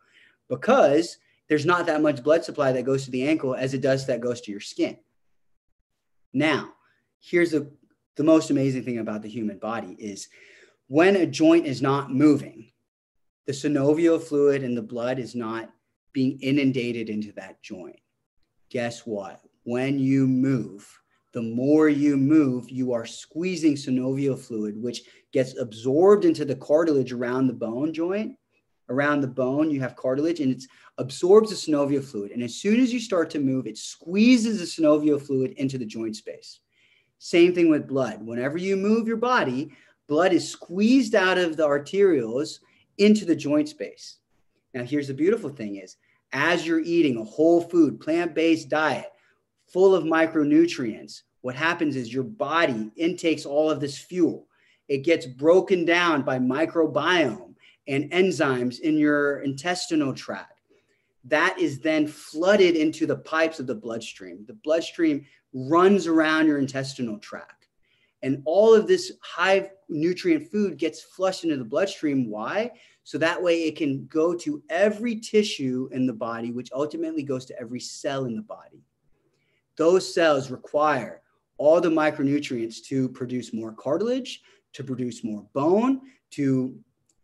because there's not that much blood supply that goes to the ankle as it does that goes to your skin. Now, here's the, the most amazing thing about the human body is when a joint is not moving, the synovial fluid and the blood is not being inundated into that joint. Guess what? When you move, the more you move, you are squeezing synovial fluid, which gets absorbed into the cartilage around the bone joint. Around the bone, you have cartilage and it absorbs the synovial fluid. And as soon as you start to move, it squeezes the synovial fluid into the joint space. Same thing with blood. Whenever you move your body, blood is squeezed out of the arterioles into the joint space. Now, here's the beautiful thing is as you're eating a whole food, plant-based diet, full of micronutrients, what happens is your body intakes all of this fuel. It gets broken down by microbiome and enzymes in your intestinal tract. That is then flooded into the pipes of the bloodstream. The bloodstream runs around your intestinal tract. And all of this high nutrient food gets flushed into the bloodstream. Why? So that way it can go to every tissue in the body, which ultimately goes to every cell in the body. Those cells require all the micronutrients to produce more cartilage, to produce more bone, to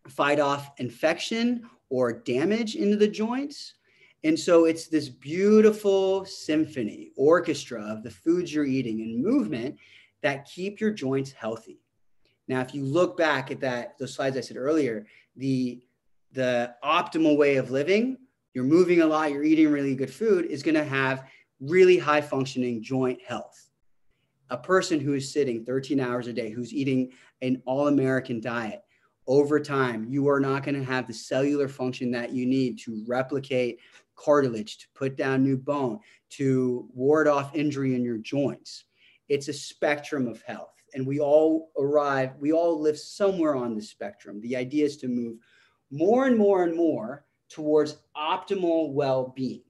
fight off infection or damage into the joints. And so it's this beautiful symphony, orchestra of the foods you're eating and movement that keep your joints healthy. Now, if you look back at that, those slides I said earlier, the the optimal way of living, you're moving a lot, you're eating really good food, is going to have really high functioning joint health. A person who is sitting 13 hours a day, who's eating an all American diet, over time, you are not going to have the cellular function that you need to replicate cartilage, to put down new bone, to ward off injury in your joints. It's a spectrum of health and we all arrive, we all live somewhere on the spectrum. The idea is to move more and more and more towards optimal well being.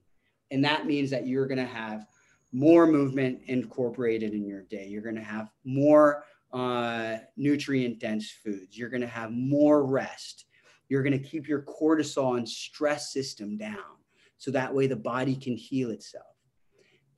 And that means that you're going to have more movement incorporated in your day. You're going to have more uh, nutrient dense foods. You're going to have more rest. You're going to keep your cortisol and stress system down so that way the body can heal itself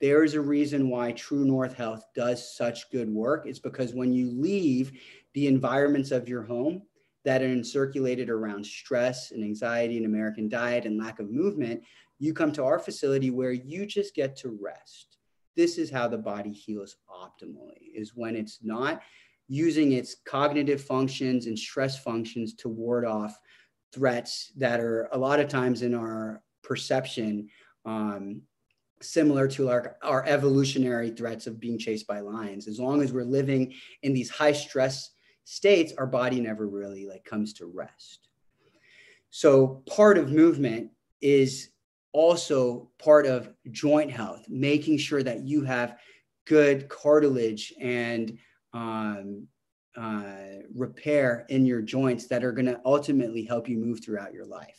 there is a reason why True North Health does such good work. It's because when you leave the environments of your home that are encirculated around stress and anxiety and American diet and lack of movement, you come to our facility where you just get to rest. This is how the body heals optimally, is when it's not using its cognitive functions and stress functions to ward off threats that are a lot of times in our perception um, similar to our, our evolutionary threats of being chased by lions. As long as we're living in these high stress states, our body never really like comes to rest. So part of movement is also part of joint health, making sure that you have good cartilage and um, uh, repair in your joints that are going to ultimately help you move throughout your life.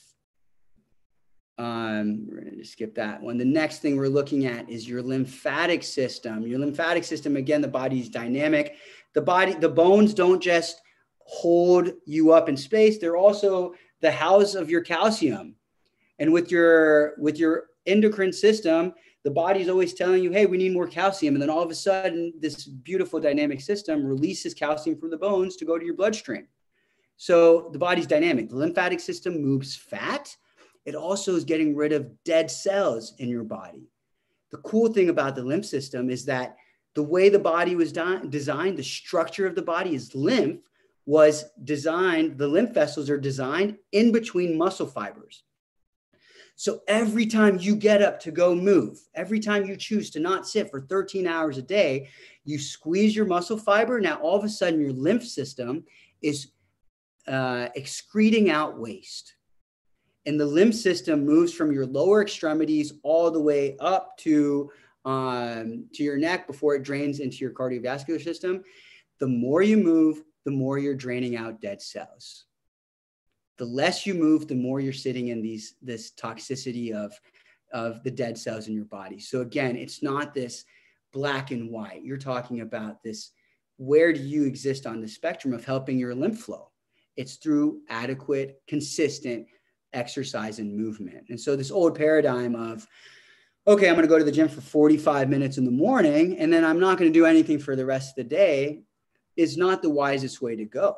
Um, we're going to skip that one. The next thing we're looking at is your lymphatic system. Your lymphatic system, again, the body's dynamic. The body, the bones don't just hold you up in space. They're also the house of your calcium. And with your with your endocrine system, the body's always telling you, hey, we need more calcium. And then all of a sudden, this beautiful dynamic system releases calcium from the bones to go to your bloodstream. So the body's dynamic. The lymphatic system moves fat it also is getting rid of dead cells in your body. The cool thing about the lymph system is that the way the body was designed, the structure of the body is lymph was designed, the lymph vessels are designed in between muscle fibers. So every time you get up to go move, every time you choose to not sit for 13 hours a day, you squeeze your muscle fiber. Now, all of a sudden, your lymph system is uh, excreting out waste and the lymph system moves from your lower extremities all the way up to um, to your neck before it drains into your cardiovascular system. The more you move, the more you're draining out dead cells. The less you move, the more you're sitting in these this toxicity of of the dead cells in your body. So again, it's not this black and white. You're talking about this where do you exist on the spectrum of helping your lymph flow? It's through adequate, consistent exercise and movement. And so this old paradigm of, okay, I'm going to go to the gym for 45 minutes in the morning and then I'm not going to do anything for the rest of the day is not the wisest way to go.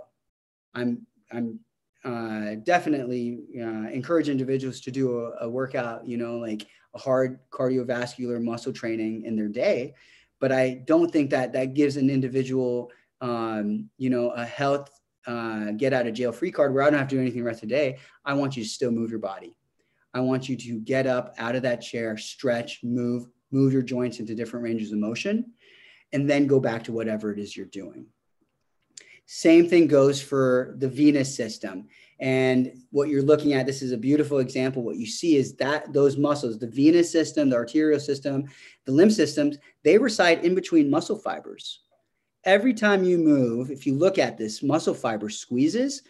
I'm, I'm uh, definitely uh, encourage individuals to do a, a workout, you know, like a hard cardiovascular muscle training in their day. But I don't think that that gives an individual, um, you know, a health uh, get out of jail free card where I don't have to do anything the rest of the day. I want you to still move your body. I want you to get up out of that chair, stretch, move, move your joints into different ranges of motion, and then go back to whatever it is you're doing. Same thing goes for the venous system. And what you're looking at, this is a beautiful example. What you see is that those muscles, the venous system, the arterial system, the lymph systems, they reside in between muscle fibers every time you move, if you look at this, muscle fiber squeezes,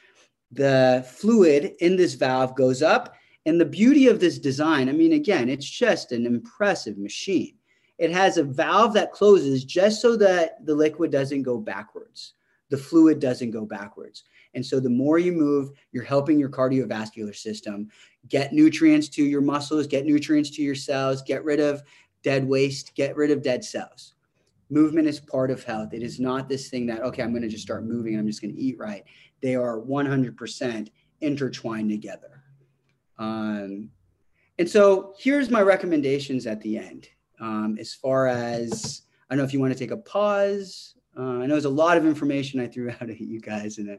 the fluid in this valve goes up. And the beauty of this design, I mean, again, it's just an impressive machine. It has a valve that closes just so that the liquid doesn't go backwards. The fluid doesn't go backwards. And so the more you move, you're helping your cardiovascular system get nutrients to your muscles, get nutrients to your cells, get rid of dead waste, get rid of dead cells. Movement is part of health. It is not this thing that, okay, I'm going to just start moving and I'm just going to eat right. They are 100% intertwined together. Um, and so here's my recommendations at the end. Um, as far as, I don't know if you want to take a pause. Uh, I know there's a lot of information I threw <laughs> out at you guys in a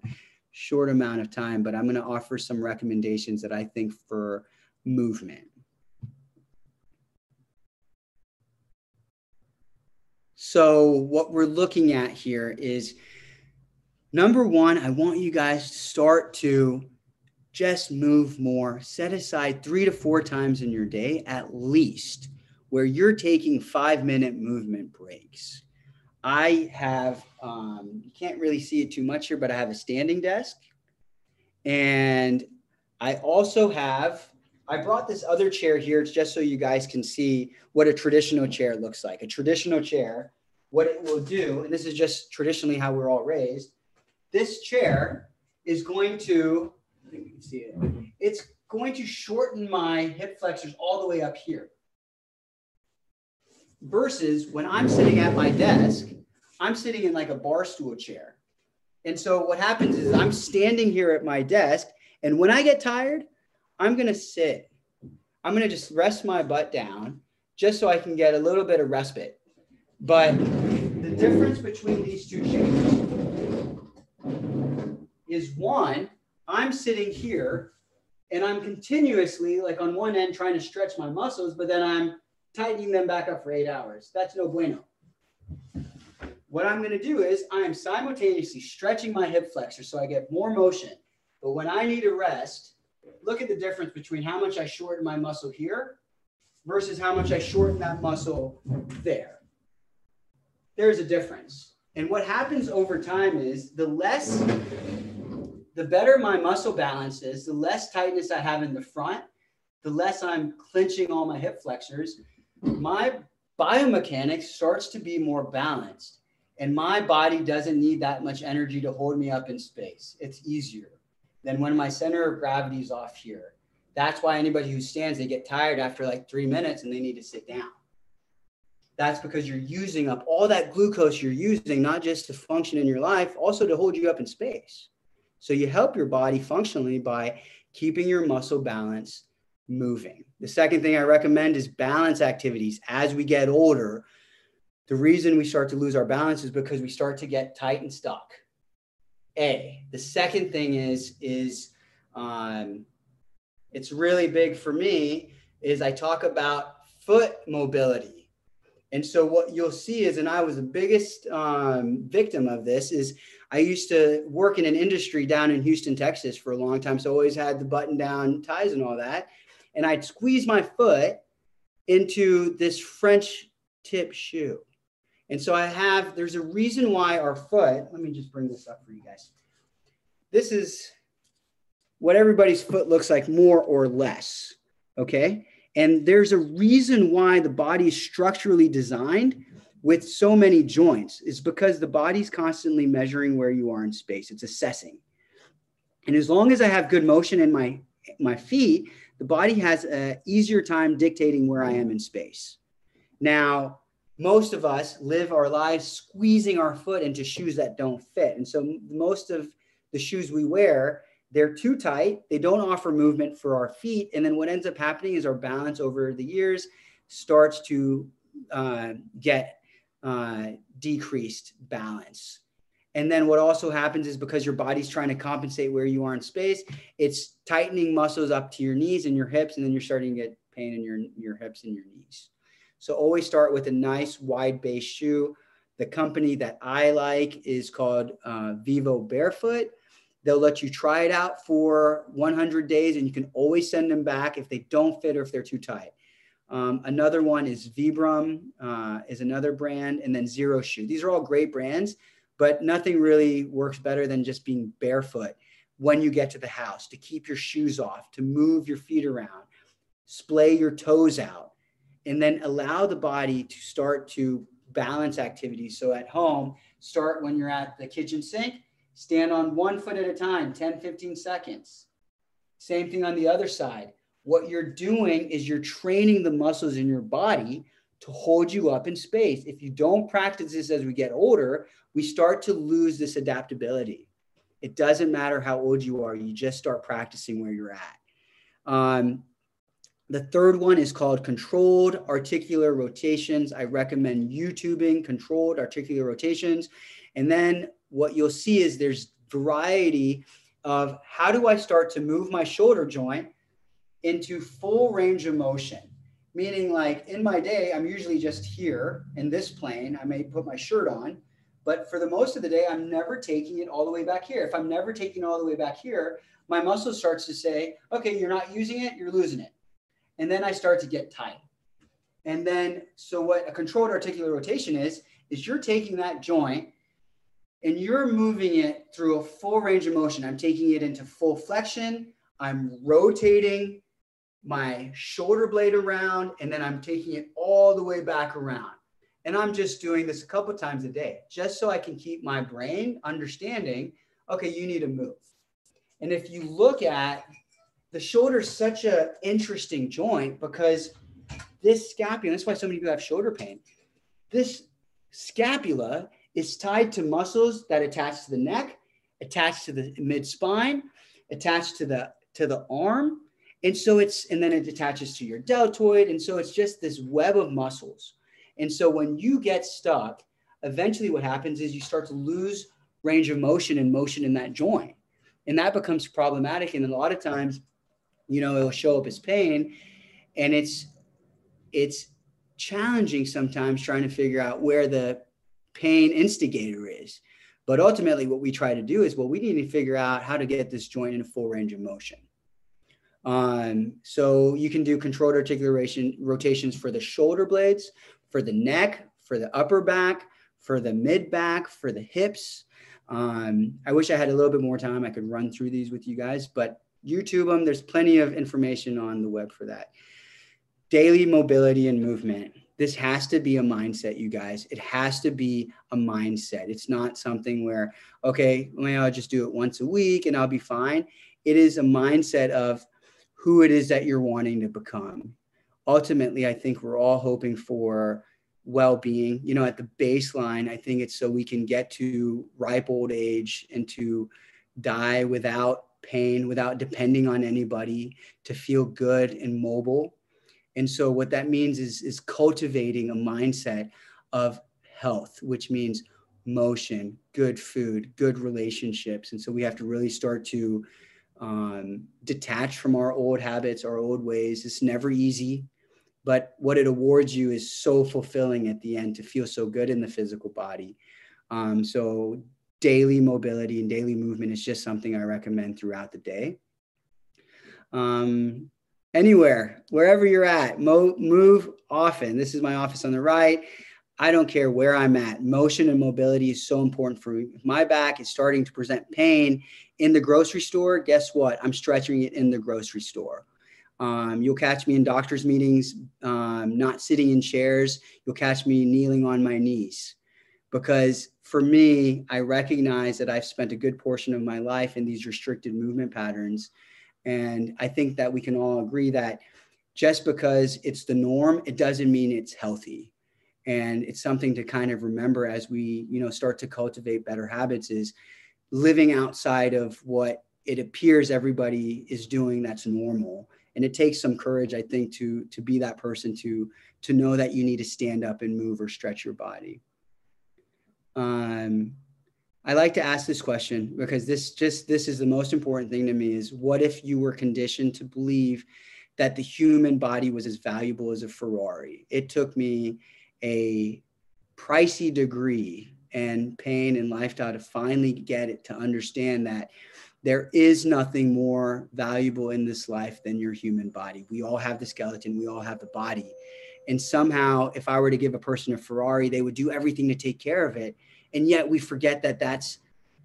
short amount of time, but I'm going to offer some recommendations that I think for movement. So, what we're looking at here is number one, I want you guys to start to just move more. Set aside three to four times in your day at least where you're taking five minute movement breaks. I have, um, you can't really see it too much here, but I have a standing desk. And I also have, I brought this other chair here It's just so you guys can see what a traditional chair looks like. A traditional chair, what it will do, and this is just traditionally how we're all raised, this chair is going to, I think you can see it, it's going to shorten my hip flexors all the way up here. Versus when I'm sitting at my desk, I'm sitting in like a bar stool chair. And so what happens is I'm standing here at my desk, and when I get tired, I'm going to sit. I'm going to just rest my butt down just so I can get a little bit of respite. But the difference between these two chairs is one, I'm sitting here and I'm continuously, like on one end, trying to stretch my muscles, but then I'm tightening them back up for eight hours. That's no bueno. What I'm going to do is I am simultaneously stretching my hip flexor so I get more motion. But when I need a rest, look at the difference between how much I shorten my muscle here versus how much I shorten that muscle there. There's a difference. And what happens over time is the less, the better my muscle balance is, the less tightness I have in the front, the less I'm clenching all my hip flexors, my biomechanics starts to be more balanced and my body doesn't need that much energy to hold me up in space. It's easier than when my center of gravity is off here. That's why anybody who stands, they get tired after like three minutes and they need to sit down. That's because you're using up all that glucose you're using, not just to function in your life, also to hold you up in space. So you help your body functionally by keeping your muscle balance moving. The second thing I recommend is balance activities as we get older the reason we start to lose our balance is because we start to get tight and stuck. A. The second thing is is um, it's really big for me is I talk about foot mobility. And so what you'll see is, and I was the biggest um, victim of this, is I used to work in an industry down in Houston, Texas for a long time. So always had the button down ties and all that. And I'd squeeze my foot into this French tip shoe. And so I have, there's a reason why our foot, let me just bring this up for you guys. This is what everybody's foot looks like, more or less. Okay. And there's a reason why the body is structurally designed with so many joints, is because the body's constantly measuring where you are in space, it's assessing. And as long as I have good motion in my, my feet, the body has an easier time dictating where I am in space. Now, most of us live our lives squeezing our foot into shoes that don't fit. And so most of the shoes we wear, they're too tight. They don't offer movement for our feet. And then what ends up happening is our balance over the years starts to uh, get uh, decreased balance. And then what also happens is because your body's trying to compensate where you are in space, it's tightening muscles up to your knees and your hips, and then you're starting to get pain in your, your hips and your knees. So always start with a nice wide base shoe. The company that I like is called uh, Vivo Barefoot. They'll let you try it out for 100 days and you can always send them back if they don't fit or if they're too tight. Um, another one is Vibram, uh, is another brand, and then Xero Shoe. These are all great brands, but nothing really works better than just being barefoot when you get to the house to keep your shoes off, to move your feet around, splay your toes out and then allow the body to start to balance activities. So at home, start when you're at the kitchen sink, stand on one foot at a time, 10, 15 seconds. Same thing on the other side. What you're doing is you're training the muscles in your body to hold you up in space. If you don't practice this as we get older, we start to lose this adaptability. It doesn't matter how old you are, you just start practicing where you're at. Um, the third one is called controlled articular rotations. I recommend YouTubing controlled articular rotations. And then what you'll see is there's variety of how do I start to move my shoulder joint into full range of motion? Meaning, like in my day, I'm usually just here in this plane. I may put my shirt on, but for the most of the day, I'm never taking it all the way back here. If I'm never taking all the way back here, my muscle starts to say, okay, you're not using it, you're losing it. And then I start to get tight. And then, so what a controlled articular rotation is, is you're taking that joint and you're moving it through a full range of motion. I'm taking it into full flexion. I'm rotating my mm. shoulder blade around, and then I'm taking it all the way back around. And I'm just doing this a couple times a day, just so I can keep my brain understanding, okay, you need to move. And if you look at the shoulder such an interesting joint because this scapula, that's why so many people have shoulder pain. This scapula is tied to muscles that attach to the neck, attached to the mid spine, attached to the to the arm, and so it's and then it attaches to your deltoid, and so it's just this web of muscles. And so when you get stuck, eventually what happens is you start to lose range of motion and motion in that joint, and that becomes problematic. And a lot of times you know it'll show up as pain. And it's it's challenging sometimes trying to figure out where the pain instigator is. But ultimately what we try to do is well we need to figure out how to get this joint in a full range of motion um, so you can do controlled articulation rotations for the shoulder blades for the neck for the upper back for the mid back for the hips um, i wish i had a little bit more time i could run through these with you guys but YouTube them. There's plenty of information on the web for that. Daily mobility and movement. This has to be a mindset, you guys. It has to be a mindset. It's not something where, okay, well, I'll just do it once a week and I'll be fine. It is a mindset of who it is that you're wanting to become. Ultimately, I think we're all hoping for well being. You know, at the baseline, I think it's so we can get to ripe old age and to die without pain without depending on anybody to feel good and mobile. And so what that means is, is cultivating a mindset of health, which means motion, good food, good relationships. And so we have to really start to um, detach from our old habits, our old ways. It's never easy, but what it awards you is so fulfilling at the end to feel so good in the physical body. Um, so daily mobility and daily movement is just something I recommend throughout the day. Um, anywhere, wherever you're at, mo- move often. This is my office on the right. I don't care where I'm at. Motion and mobility is so important for me. If my back is starting to present pain in the grocery store, guess what? I'm stretching it in the grocery store. Um, you'll catch me in doctor's meetings, um, not sitting in chairs. You'll catch me kneeling on my knees because for me, I recognize that I've spent a good portion of my life in these restricted movement patterns. And I think that we can all agree that just because it's the norm, it doesn't mean it's healthy. And it's something to kind of remember as we, you know, start to cultivate better habits is living outside of what it appears everybody is doing that's normal. And it takes some courage, I think, to to be that person to to know that you need to stand up and move or stretch your body. Um, I like to ask this question because this just this is the most important thing to me is what if you were conditioned to believe that the human body was as valuable as a Ferrari? It took me a pricey degree and pain and lifestyle to finally get it to understand that there is nothing more valuable in this life than your human body. We all have the skeleton, we all have the body. And somehow, if I were to give a person a Ferrari, they would do everything to take care of it and yet we forget that that's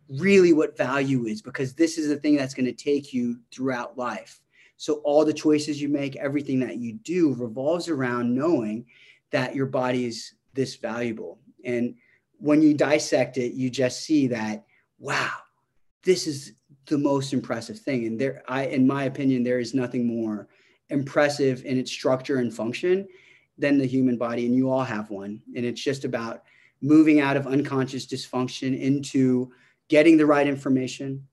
really what value is because this is the thing that's going to take you throughout life so all the choices you make everything that you do revolves around knowing that your body is this valuable and when you dissect it, you just see that, wow, this is the most impressive thing. And there, I, in my opinion, there is nothing more impressive in its structure and function than the human body. And you all have one. And it's just about moving out of unconscious dysfunction into getting the right information,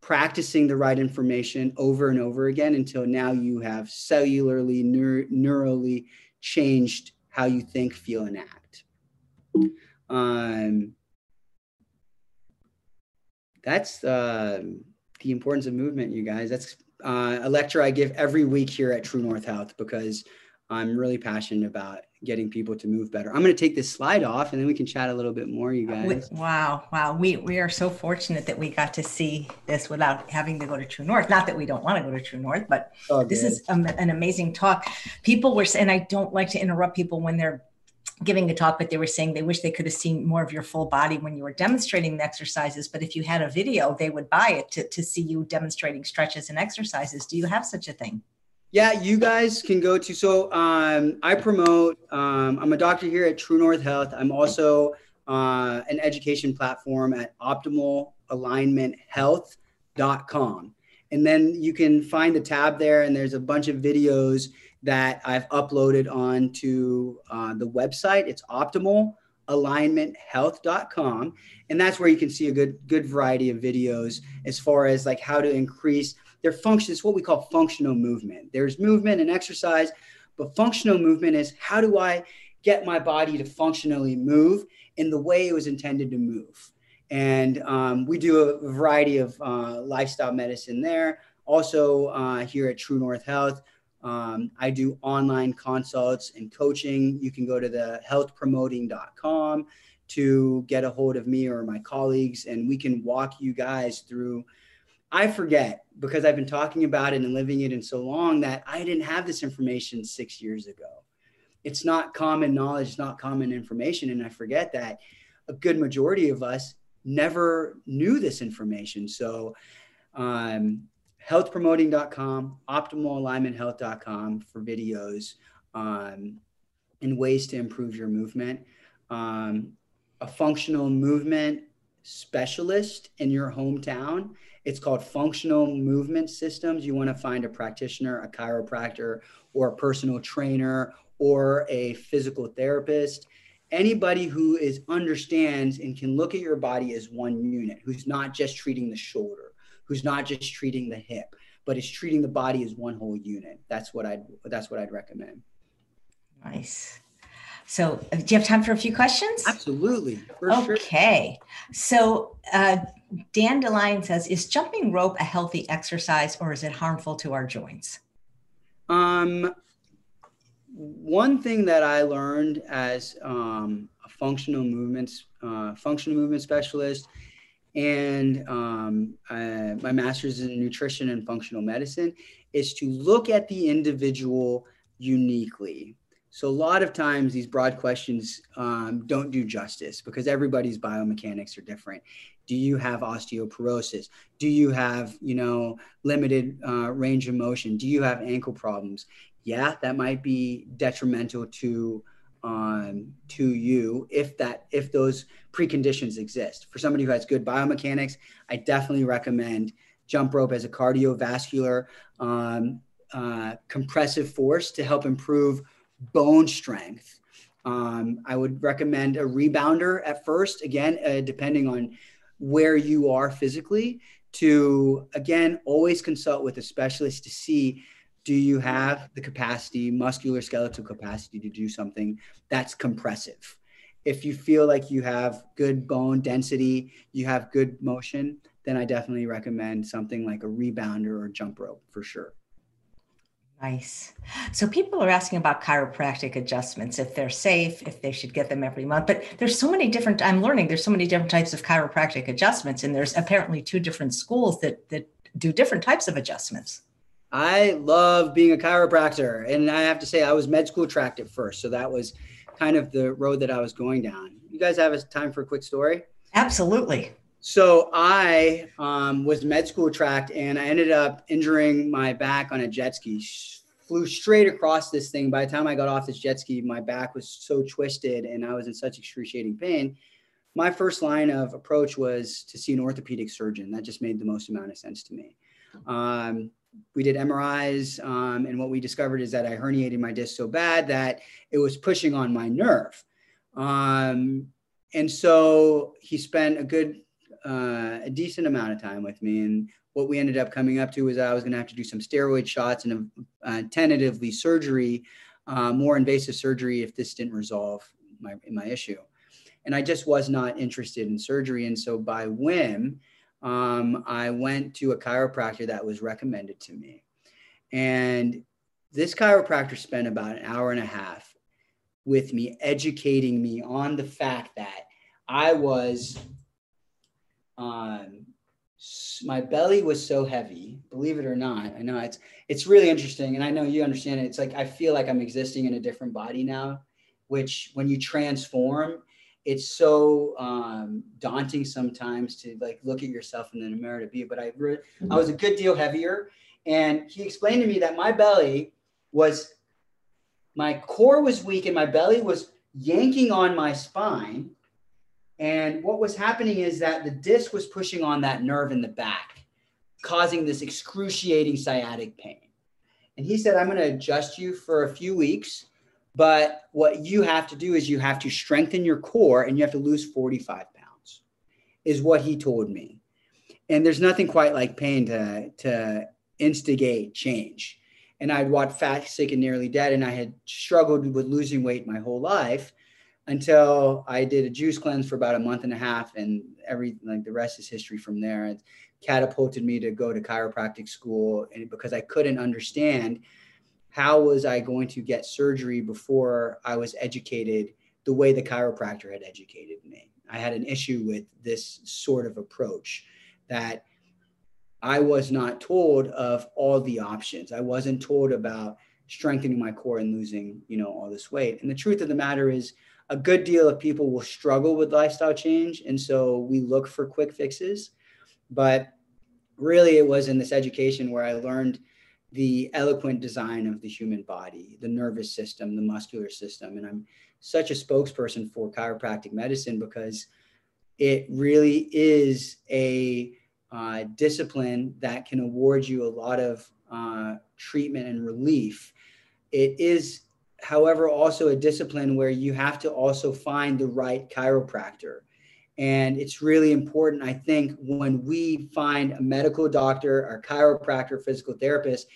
practicing the right information over and over again until now you have cellularly, neur- neurally changed how you think, feel, and act. Um, that's uh, the importance of movement, you guys. That's uh, a lecture I give every week here at True North Health because I'm really passionate about getting people to move better. I'm going to take this slide off and then we can chat a little bit more, you uh, guys. Wow. Wow. We, we are so fortunate that we got to see this without having to go to True North. Not that we don't want to go to True North, but oh, this is a, an amazing talk. People were, and I don't like to interrupt people when they're giving a talk, but they were saying they wish they could have seen more of your full body when you were demonstrating the exercises. But if you had a video, they would buy it to, to see you demonstrating stretches and exercises. Do you have such a thing? Yeah, you guys can go to. So um, I promote. Um, I'm a doctor here at True North Health. I'm also uh, an education platform at optimalalignmenthealth.com. And then you can find the tab there, and there's a bunch of videos that I've uploaded onto uh, the website. It's optimalalignmenthealth.com, and that's where you can see a good good variety of videos as far as like how to increase their function is what we call functional movement. There's movement and exercise, but functional movement is how do I get my body to functionally move in the way it was intended to move. And um, we do a variety of uh, lifestyle medicine there. Also, uh, here at True North Health, um, I do online consults and coaching. You can go to the healthpromoting.com to get a hold of me or my colleagues, and we can walk you guys through I forget because I've been talking about it and living it in so long that I didn't have this information six years ago. It's not common knowledge, it's not common information. And I forget that a good majority of us never knew this information. So, um, healthpromoting.com, optimalalignmenthealth.com for videos um, and ways to improve your movement. Um, a functional movement specialist in your hometown it's called functional movement systems. You want to find a practitioner, a chiropractor, or a personal trainer, or a physical therapist. Anybody who is understands and can look at your body as one unit, who's not just treating the shoulder, who's not just treating the hip, but is treating the body as one whole unit. That's what I'd that's what I'd recommend. Nice. So, uh, do you have time for a few questions? Absolutely. okay. Sure. So, uh, Dandelion says, "Is jumping rope a healthy exercise, or is it harmful to our joints?" Um, one thing that I learned as um, a functional movements uh, functional movement specialist and um, uh, my master's in nutrition and functional medicine is to look at the individual uniquely so a lot of times these broad questions um, don't do justice because everybody's biomechanics are different. Do you have osteoporosis? Do you have, you know, limited uh, range of motion? Do you have ankle problems? Yeah, that might be detrimental to um, to you if that if those preconditions exist. For somebody who has good biomechanics, I definitely recommend jump rope as a cardiovascular um, uh, compressive force to help improve bone strength. Um, I would recommend a rebounder at first, again, uh, depending on where you are physically, to again, always consult with a specialist to see do you have the capacity, muscular skeletal capacity to do something that's compressive. If you feel like you have good bone density, you have good motion, then I definitely recommend something like a rebounder or jump rope for sure. Nice. So people are asking about chiropractic adjustments, if they're safe, if they should get them every month. But there's so many different, I'm learning there's so many different types of chiropractic adjustments, and there's apparently two different schools that that do different types of adjustments. I love being a chiropractor. And I have to say, I was med school tracked at first. So that was kind of the road that I was going down. You guys have a time for a quick story? Absolutely. So I um, was med school tracked and I ended up injuring my back on a jet ski. Flew straight across this thing. By the time I got off this jet ski, my back was so twisted and I was in such excruciating pain. my first line of approach was to see an orthopedic surgeon. That just made the most amount of sense to me. Um, we did MRIs, um, and what we discovered is that I herniated my disc so bad that it was pushing on my nerve. Um, and so he spent a good, uh, a decent amount of time with me. And what we ended up coming up to was I was going to have to do some steroid shots and uh, tentatively surgery, uh, more invasive surgery if this didn't resolve my, my issue. And I just was not interested in surgery. And so by whim, um, I went to a chiropractor that was recommended to me. And this chiropractor spent about an hour and a half with me, educating me on the fact that I was, um, my belly was so heavy, believe it or not. I know it's, it's really interesting. And I know you understand it. It's like, I feel like I'm existing in a different body now, which when you transform, it's so um, daunting sometimes to like look at yourself in the mirror to be. But I, re- I was a good deal heavier, and he explained to me that my belly was, my core was weak, and my belly was yanking on my spine. And what was happening is that the disc was pushing on that nerve in the back, causing this excruciating sciatic pain. And he said, I'm going to adjust you for a few weeks but what you have to do is you have to strengthen your core and you have to lose 45 pounds, is what he told me. And there's nothing quite like pain to, to instigate change. And I'd watched Fat, Sick, and Nearly Dead, and I had struggled with losing weight my whole life until I did a juice cleanse for about a month and a half, and every like the rest is history from there. It catapulted me to go to chiropractic school, and because I couldn't understand how was I going to get surgery before I was educated the way the chiropractor had educated me? I had an issue with this sort of approach that I was not told of all the options. I wasn't told about strengthening my core and losing, you know, all this weight. And the truth of the matter is a good deal of people will struggle with lifestyle change and so we look for quick fixes. But really it was in this education where I learned the eloquent design of the human body, the nervous system, the muscular system. And I'm such a spokesperson for chiropractic medicine because it really is a uh, discipline that can award you a lot of uh, treatment and relief. It is, however, also a discipline where you have to also find the right chiropractor. And it's really important, I think, when we find a medical doctor, or chiropractor, physical therapist,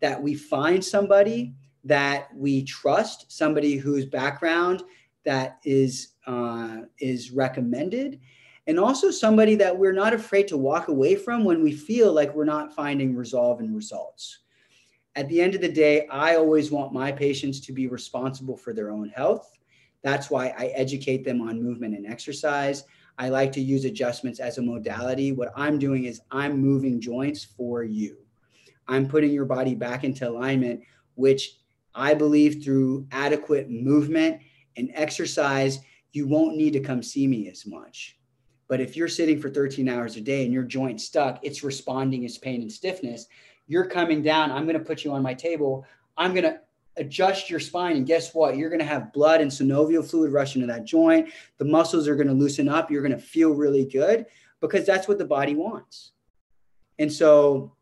that we find somebody that we trust, somebody whose background that is uh, is recommended, and also somebody that we're not afraid to walk away from when we feel like we're not finding resolve and results. At the end of the day, I always want my patients to be responsible for their own health. That's why I educate them on movement and exercise. I like to use adjustments as a modality. What I'm doing is I'm moving joints for you. I'm putting your body back into alignment, which I believe through adequate movement and exercise, you won't need to come see me as much. But if you're sitting for 13 hours a day and your joint stuck, it's responding as pain and stiffness. You're coming down. I'm going to put you on my table. I'm going to adjust your spine. And guess what? You're going to have blood and synovial fluid rush into that joint. The muscles are going to loosen up. You're going to feel really good because that's what the body wants. And so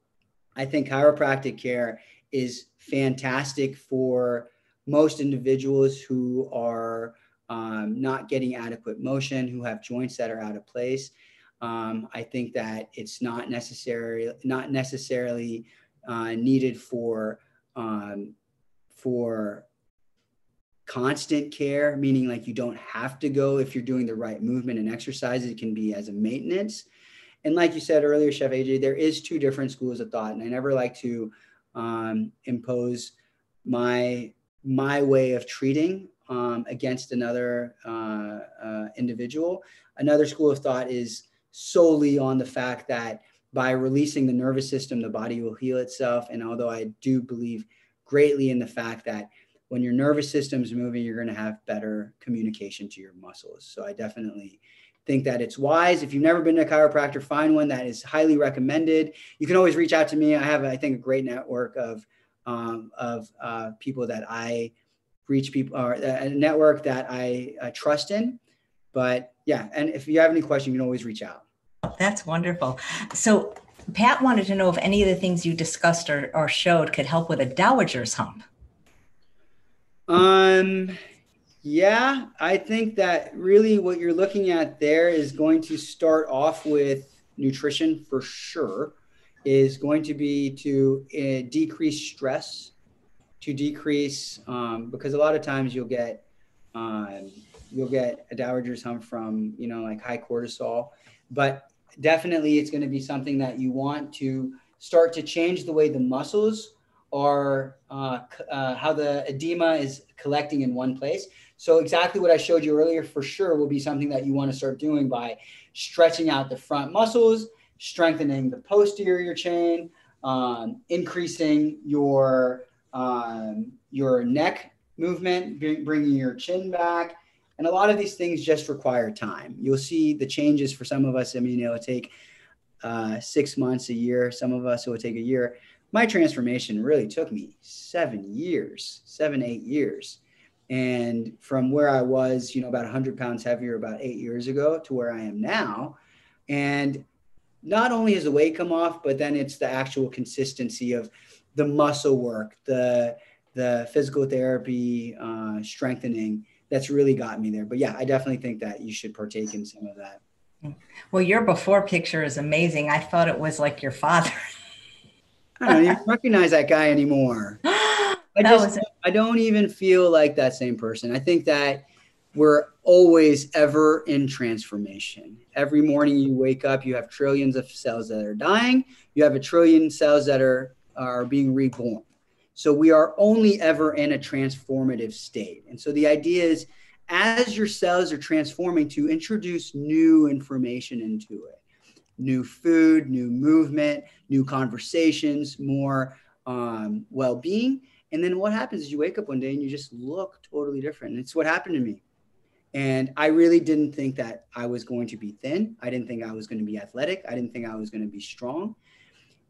I think chiropractic care is fantastic for most individuals who are um, not getting adequate motion, who have joints that are out of place. Um, I think that it's not necessary, not necessarily uh, needed for um, for constant care, meaning like you don't have to go if you're doing the right movement and exercise. It can be as a maintenance. And like you said earlier, Chef AJ, there is two different schools of thought, and I never like to um, impose my my way of treating um, against another uh, uh, individual. Another school of thought is solely on the fact that by releasing the nervous system, the body will heal itself. And although I do believe greatly in the fact that when your nervous system is moving, you're going to have better communication to your muscles. So I definitely think that it's wise. If you've never been to a chiropractor, find one that is highly recommended. You can always reach out to me. I have, I think, a great network of um, of uh, people that I reach people or a network that I uh, trust in. But yeah, and if you have any question, you can always reach out. That's wonderful. So Pat wanted to know if any of the things you discussed or, or showed could help with a dowager's hump. Um, yeah, I think that really what you're looking at there is going to start off with nutrition for sure, is going to be to uh, decrease stress, to decrease, um, because a lot of times you'll get, um, you'll get a dowager's hump from, you know, like high cortisol, but definitely it's going to be something that you want to start to change the way the muscles are, uh, uh, how the edema is collecting in one place. So exactly what I showed you earlier for sure will be something that you want to start doing by stretching out the front muscles, strengthening the posterior chain, um, increasing your um, your neck movement, bringing your chin back, and a lot of these things just require time. You'll see the changes for some of us. I mean, it'll take uh, six months, a year. Some of us it will take a year. My transformation really took me seven years, seven, eight years. And from where I was, you know, about 100 pounds heavier about eight years ago to where I am now. And not only has the weight come off, but then it's the actual consistency of the muscle work, the the physical therapy, uh, strengthening, that's really got me there. But yeah, I definitely think that you should partake in some of that. Well, your before picture is amazing. I thought it was like your father. <laughs> I don't even recognize that guy anymore. <gasps> I just I don't even feel like that same person. I think that we're always ever in transformation. Every morning you wake up, you have trillions of cells that are dying. You have a trillion cells that are are being reborn. So we are only ever in a transformative state. And so the idea is as your cells are transforming to introduce new information into it new food, new movement, new conversations, more um, well being. And then what happens is you wake up one day and you just look totally different. And it's what happened to me. And I really didn't think that I was going to be thin. I didn't think I was going to be athletic. I didn't think I was going to be strong.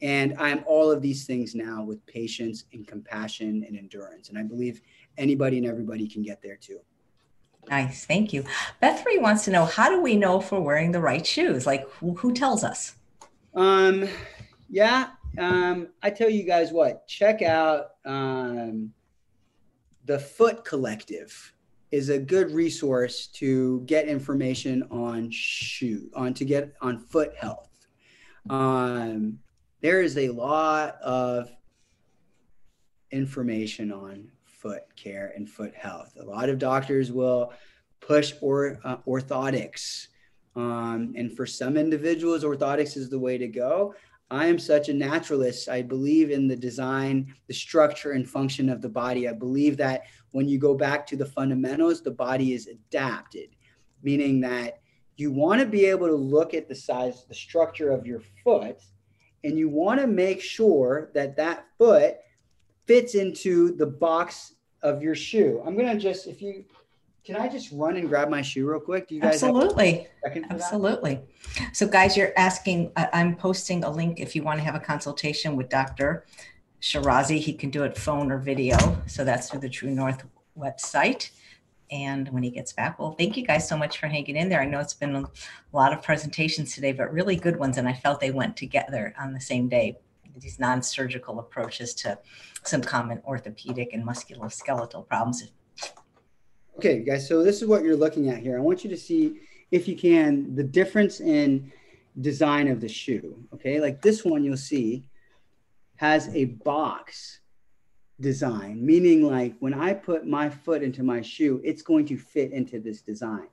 And I'm all of these things now with patience and compassion and endurance. And I believe anybody and everybody can get there too. Nice. Thank you. Bethany wants to know how do we know if we're wearing the right shoes? Like who, who tells us? Um, yeah. Um, I tell you guys what, check out um, the Foot Collective is a good resource to get information on shoe on to get on foot health. Um, there is a lot of information on foot care and foot health. A lot of doctors will push or uh, orthotics. Um, and for some individuals, orthotics is the way to go. I am such a naturalist. I believe in the design, the structure, and function of the body. I believe that when you go back to the fundamentals, the body is adapted, meaning that you want to be able to look at the size, the structure of your foot and you want to make sure that that foot fits into the box of your shoe. I'm gonna just if you can I just run and grab my shoe real quick? Do you guys absolutely absolutely? So guys, you're asking. I'm posting a link if you want to have a consultation with Dr. Sheraze. He can do it phone or video. So that's through the True North website and when he gets back. Well, thank you guys so much for hanging in there. I know it's been a lot of presentations today, but really good ones. And I felt they went together on the same day. These non surgical approaches to some common orthopedic and musculoskeletal problems. Okay, guys, so this is what you're looking at here. I want you to see, if you can, the difference in design of the shoe. Okay, like this one you'll see has a box design, meaning like when I put my foot into my shoe, it's going to fit into this design.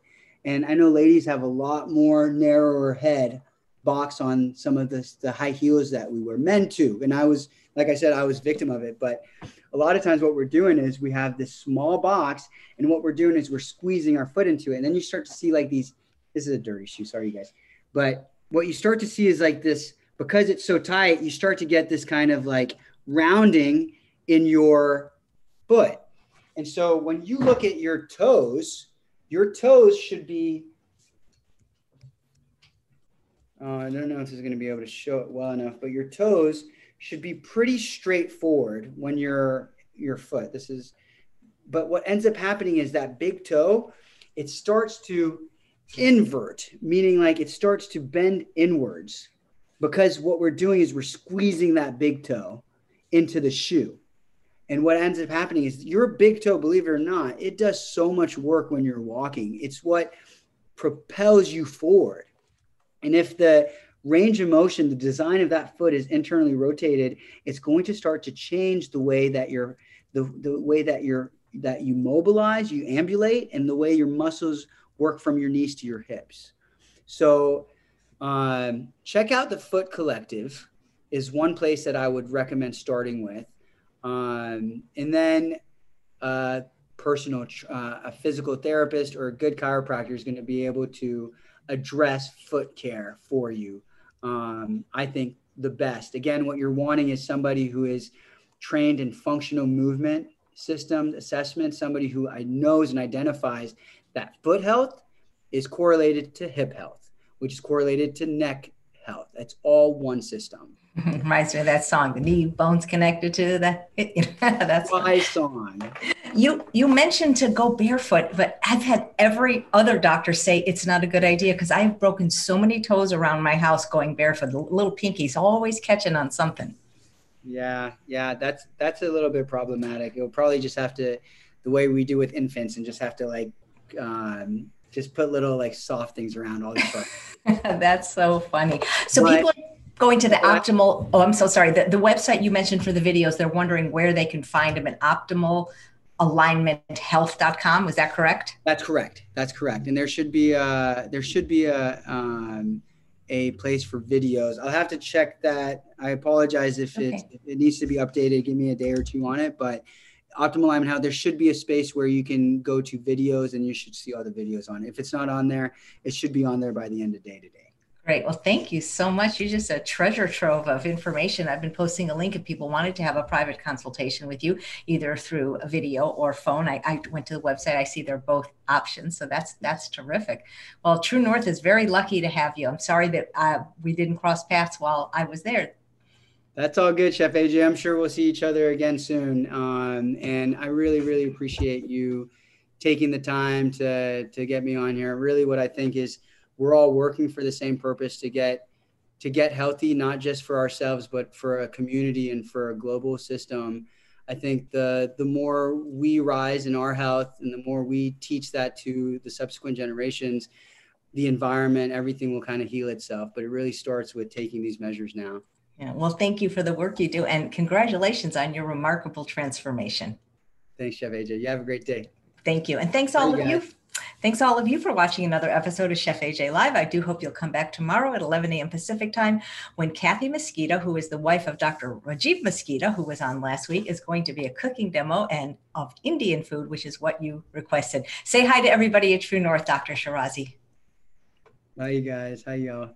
And I know ladies have a lot more narrower head box on some of the, the high heels that we were meant to. And I was, like I said, I was victim of it. But a lot of times what we're doing is we have this small box and what we're doing is we're squeezing our foot into it. And then you start to see like these, this is a dirty shoe. Sorry, you guys. But what you start to see is like this, because it's so tight, you start to get this kind of like rounding in your foot. And so when you look at your toes, your toes should be. Uh, I don't know if this is going to be able to show it well enough, but your toes should be pretty straightforward when you're your foot. This is, but what ends up happening is that big toe, it starts to invert, meaning like it starts to bend inwards because what we're doing is we're squeezing that big toe into the shoe. And what ends up happening is your big toe, believe it or not, it does so much work when you're walking. It's what propels you forward. And if the range of motion, the design of that foot is internally rotated, it's going to start to change the way that you're the, the way that you're that you mobilize, you ambulate, and the way your muscles work from your knees to your hips. So um, check out the Foot Collective is one place that I would recommend starting with. Um, and then uh, personal, uh, a physical therapist or a good chiropractor is going to be able to address foot care for you. Um, I think the best. Again, what you're wanting is somebody who is trained in functional movement systems assessment, somebody who I knows and identifies that foot health is correlated to hip health, which is correlated to neck health. It's all one system. <laughs> Reminds me of that song, the knee bones connected to the. <laughs> <laughs> That's my song. You you mentioned to go barefoot, but I've had every other doctor say it's not a good idea because I have broken so many toes around my house going barefoot. The little pinkies always catching on something. Yeah, yeah, that's that's a little bit problematic. It'll probably just have to, the way we do with infants, and just have to like, um, just put little like soft things around all the that's so funny. So but, people going to the optimal. Oh, I'm so sorry. The the website you mentioned for the videos, they're wondering where they can find them at optimal alignmenthealth.com was that correct that's correct that's correct and there should be a there should be a um, a place for videos. I'll have to check that. I apologize if okay. it if it needs to be updated. Give me a day or two on it, but Optimal Alignment Health there should be a space where you can go to videos and you should see all the videos on it. If it's not on there, it should be on there by the end of day today. Great. Well, thank you so much. You're just a treasure trove of information. I've been posting a link if people wanted to have a private consultation with you, either through a video or phone. I, I went to the website. I see they're both options. So that's that's terrific. Well, True North is very lucky to have you. I'm sorry that uh, we didn't cross paths while I was there. That's all good, Chef AJ. I'm sure we'll see each other again soon. Um, and I really, really appreciate you taking the time to to get me on here. Really, what I think is we're all working for the same purpose to get to get healthy not just for ourselves but for a community and for a global system. I think the the more we rise in our health and the more we teach that to the subsequent generations the environment everything will kind of heal itself. But it really starts with taking these measures now. Yeah. Well thank you for the work you do and congratulations on your remarkable transformation. Thanks chef aj you have a great day. Thank you. And thanks all of you Thanks all of you for watching another episode of Chef AJ Live. I do hope you'll come back tomorrow at 11 a.m. Pacific time when Kathy Misquitta, who is the wife of Dr. Rajiv Misquitta, who was on last week, is going to be a cooking demo and of Indian food, which is what you requested. Say hi to everybody at True North, Dr. Sheraze. Hi, you guys. How y'all?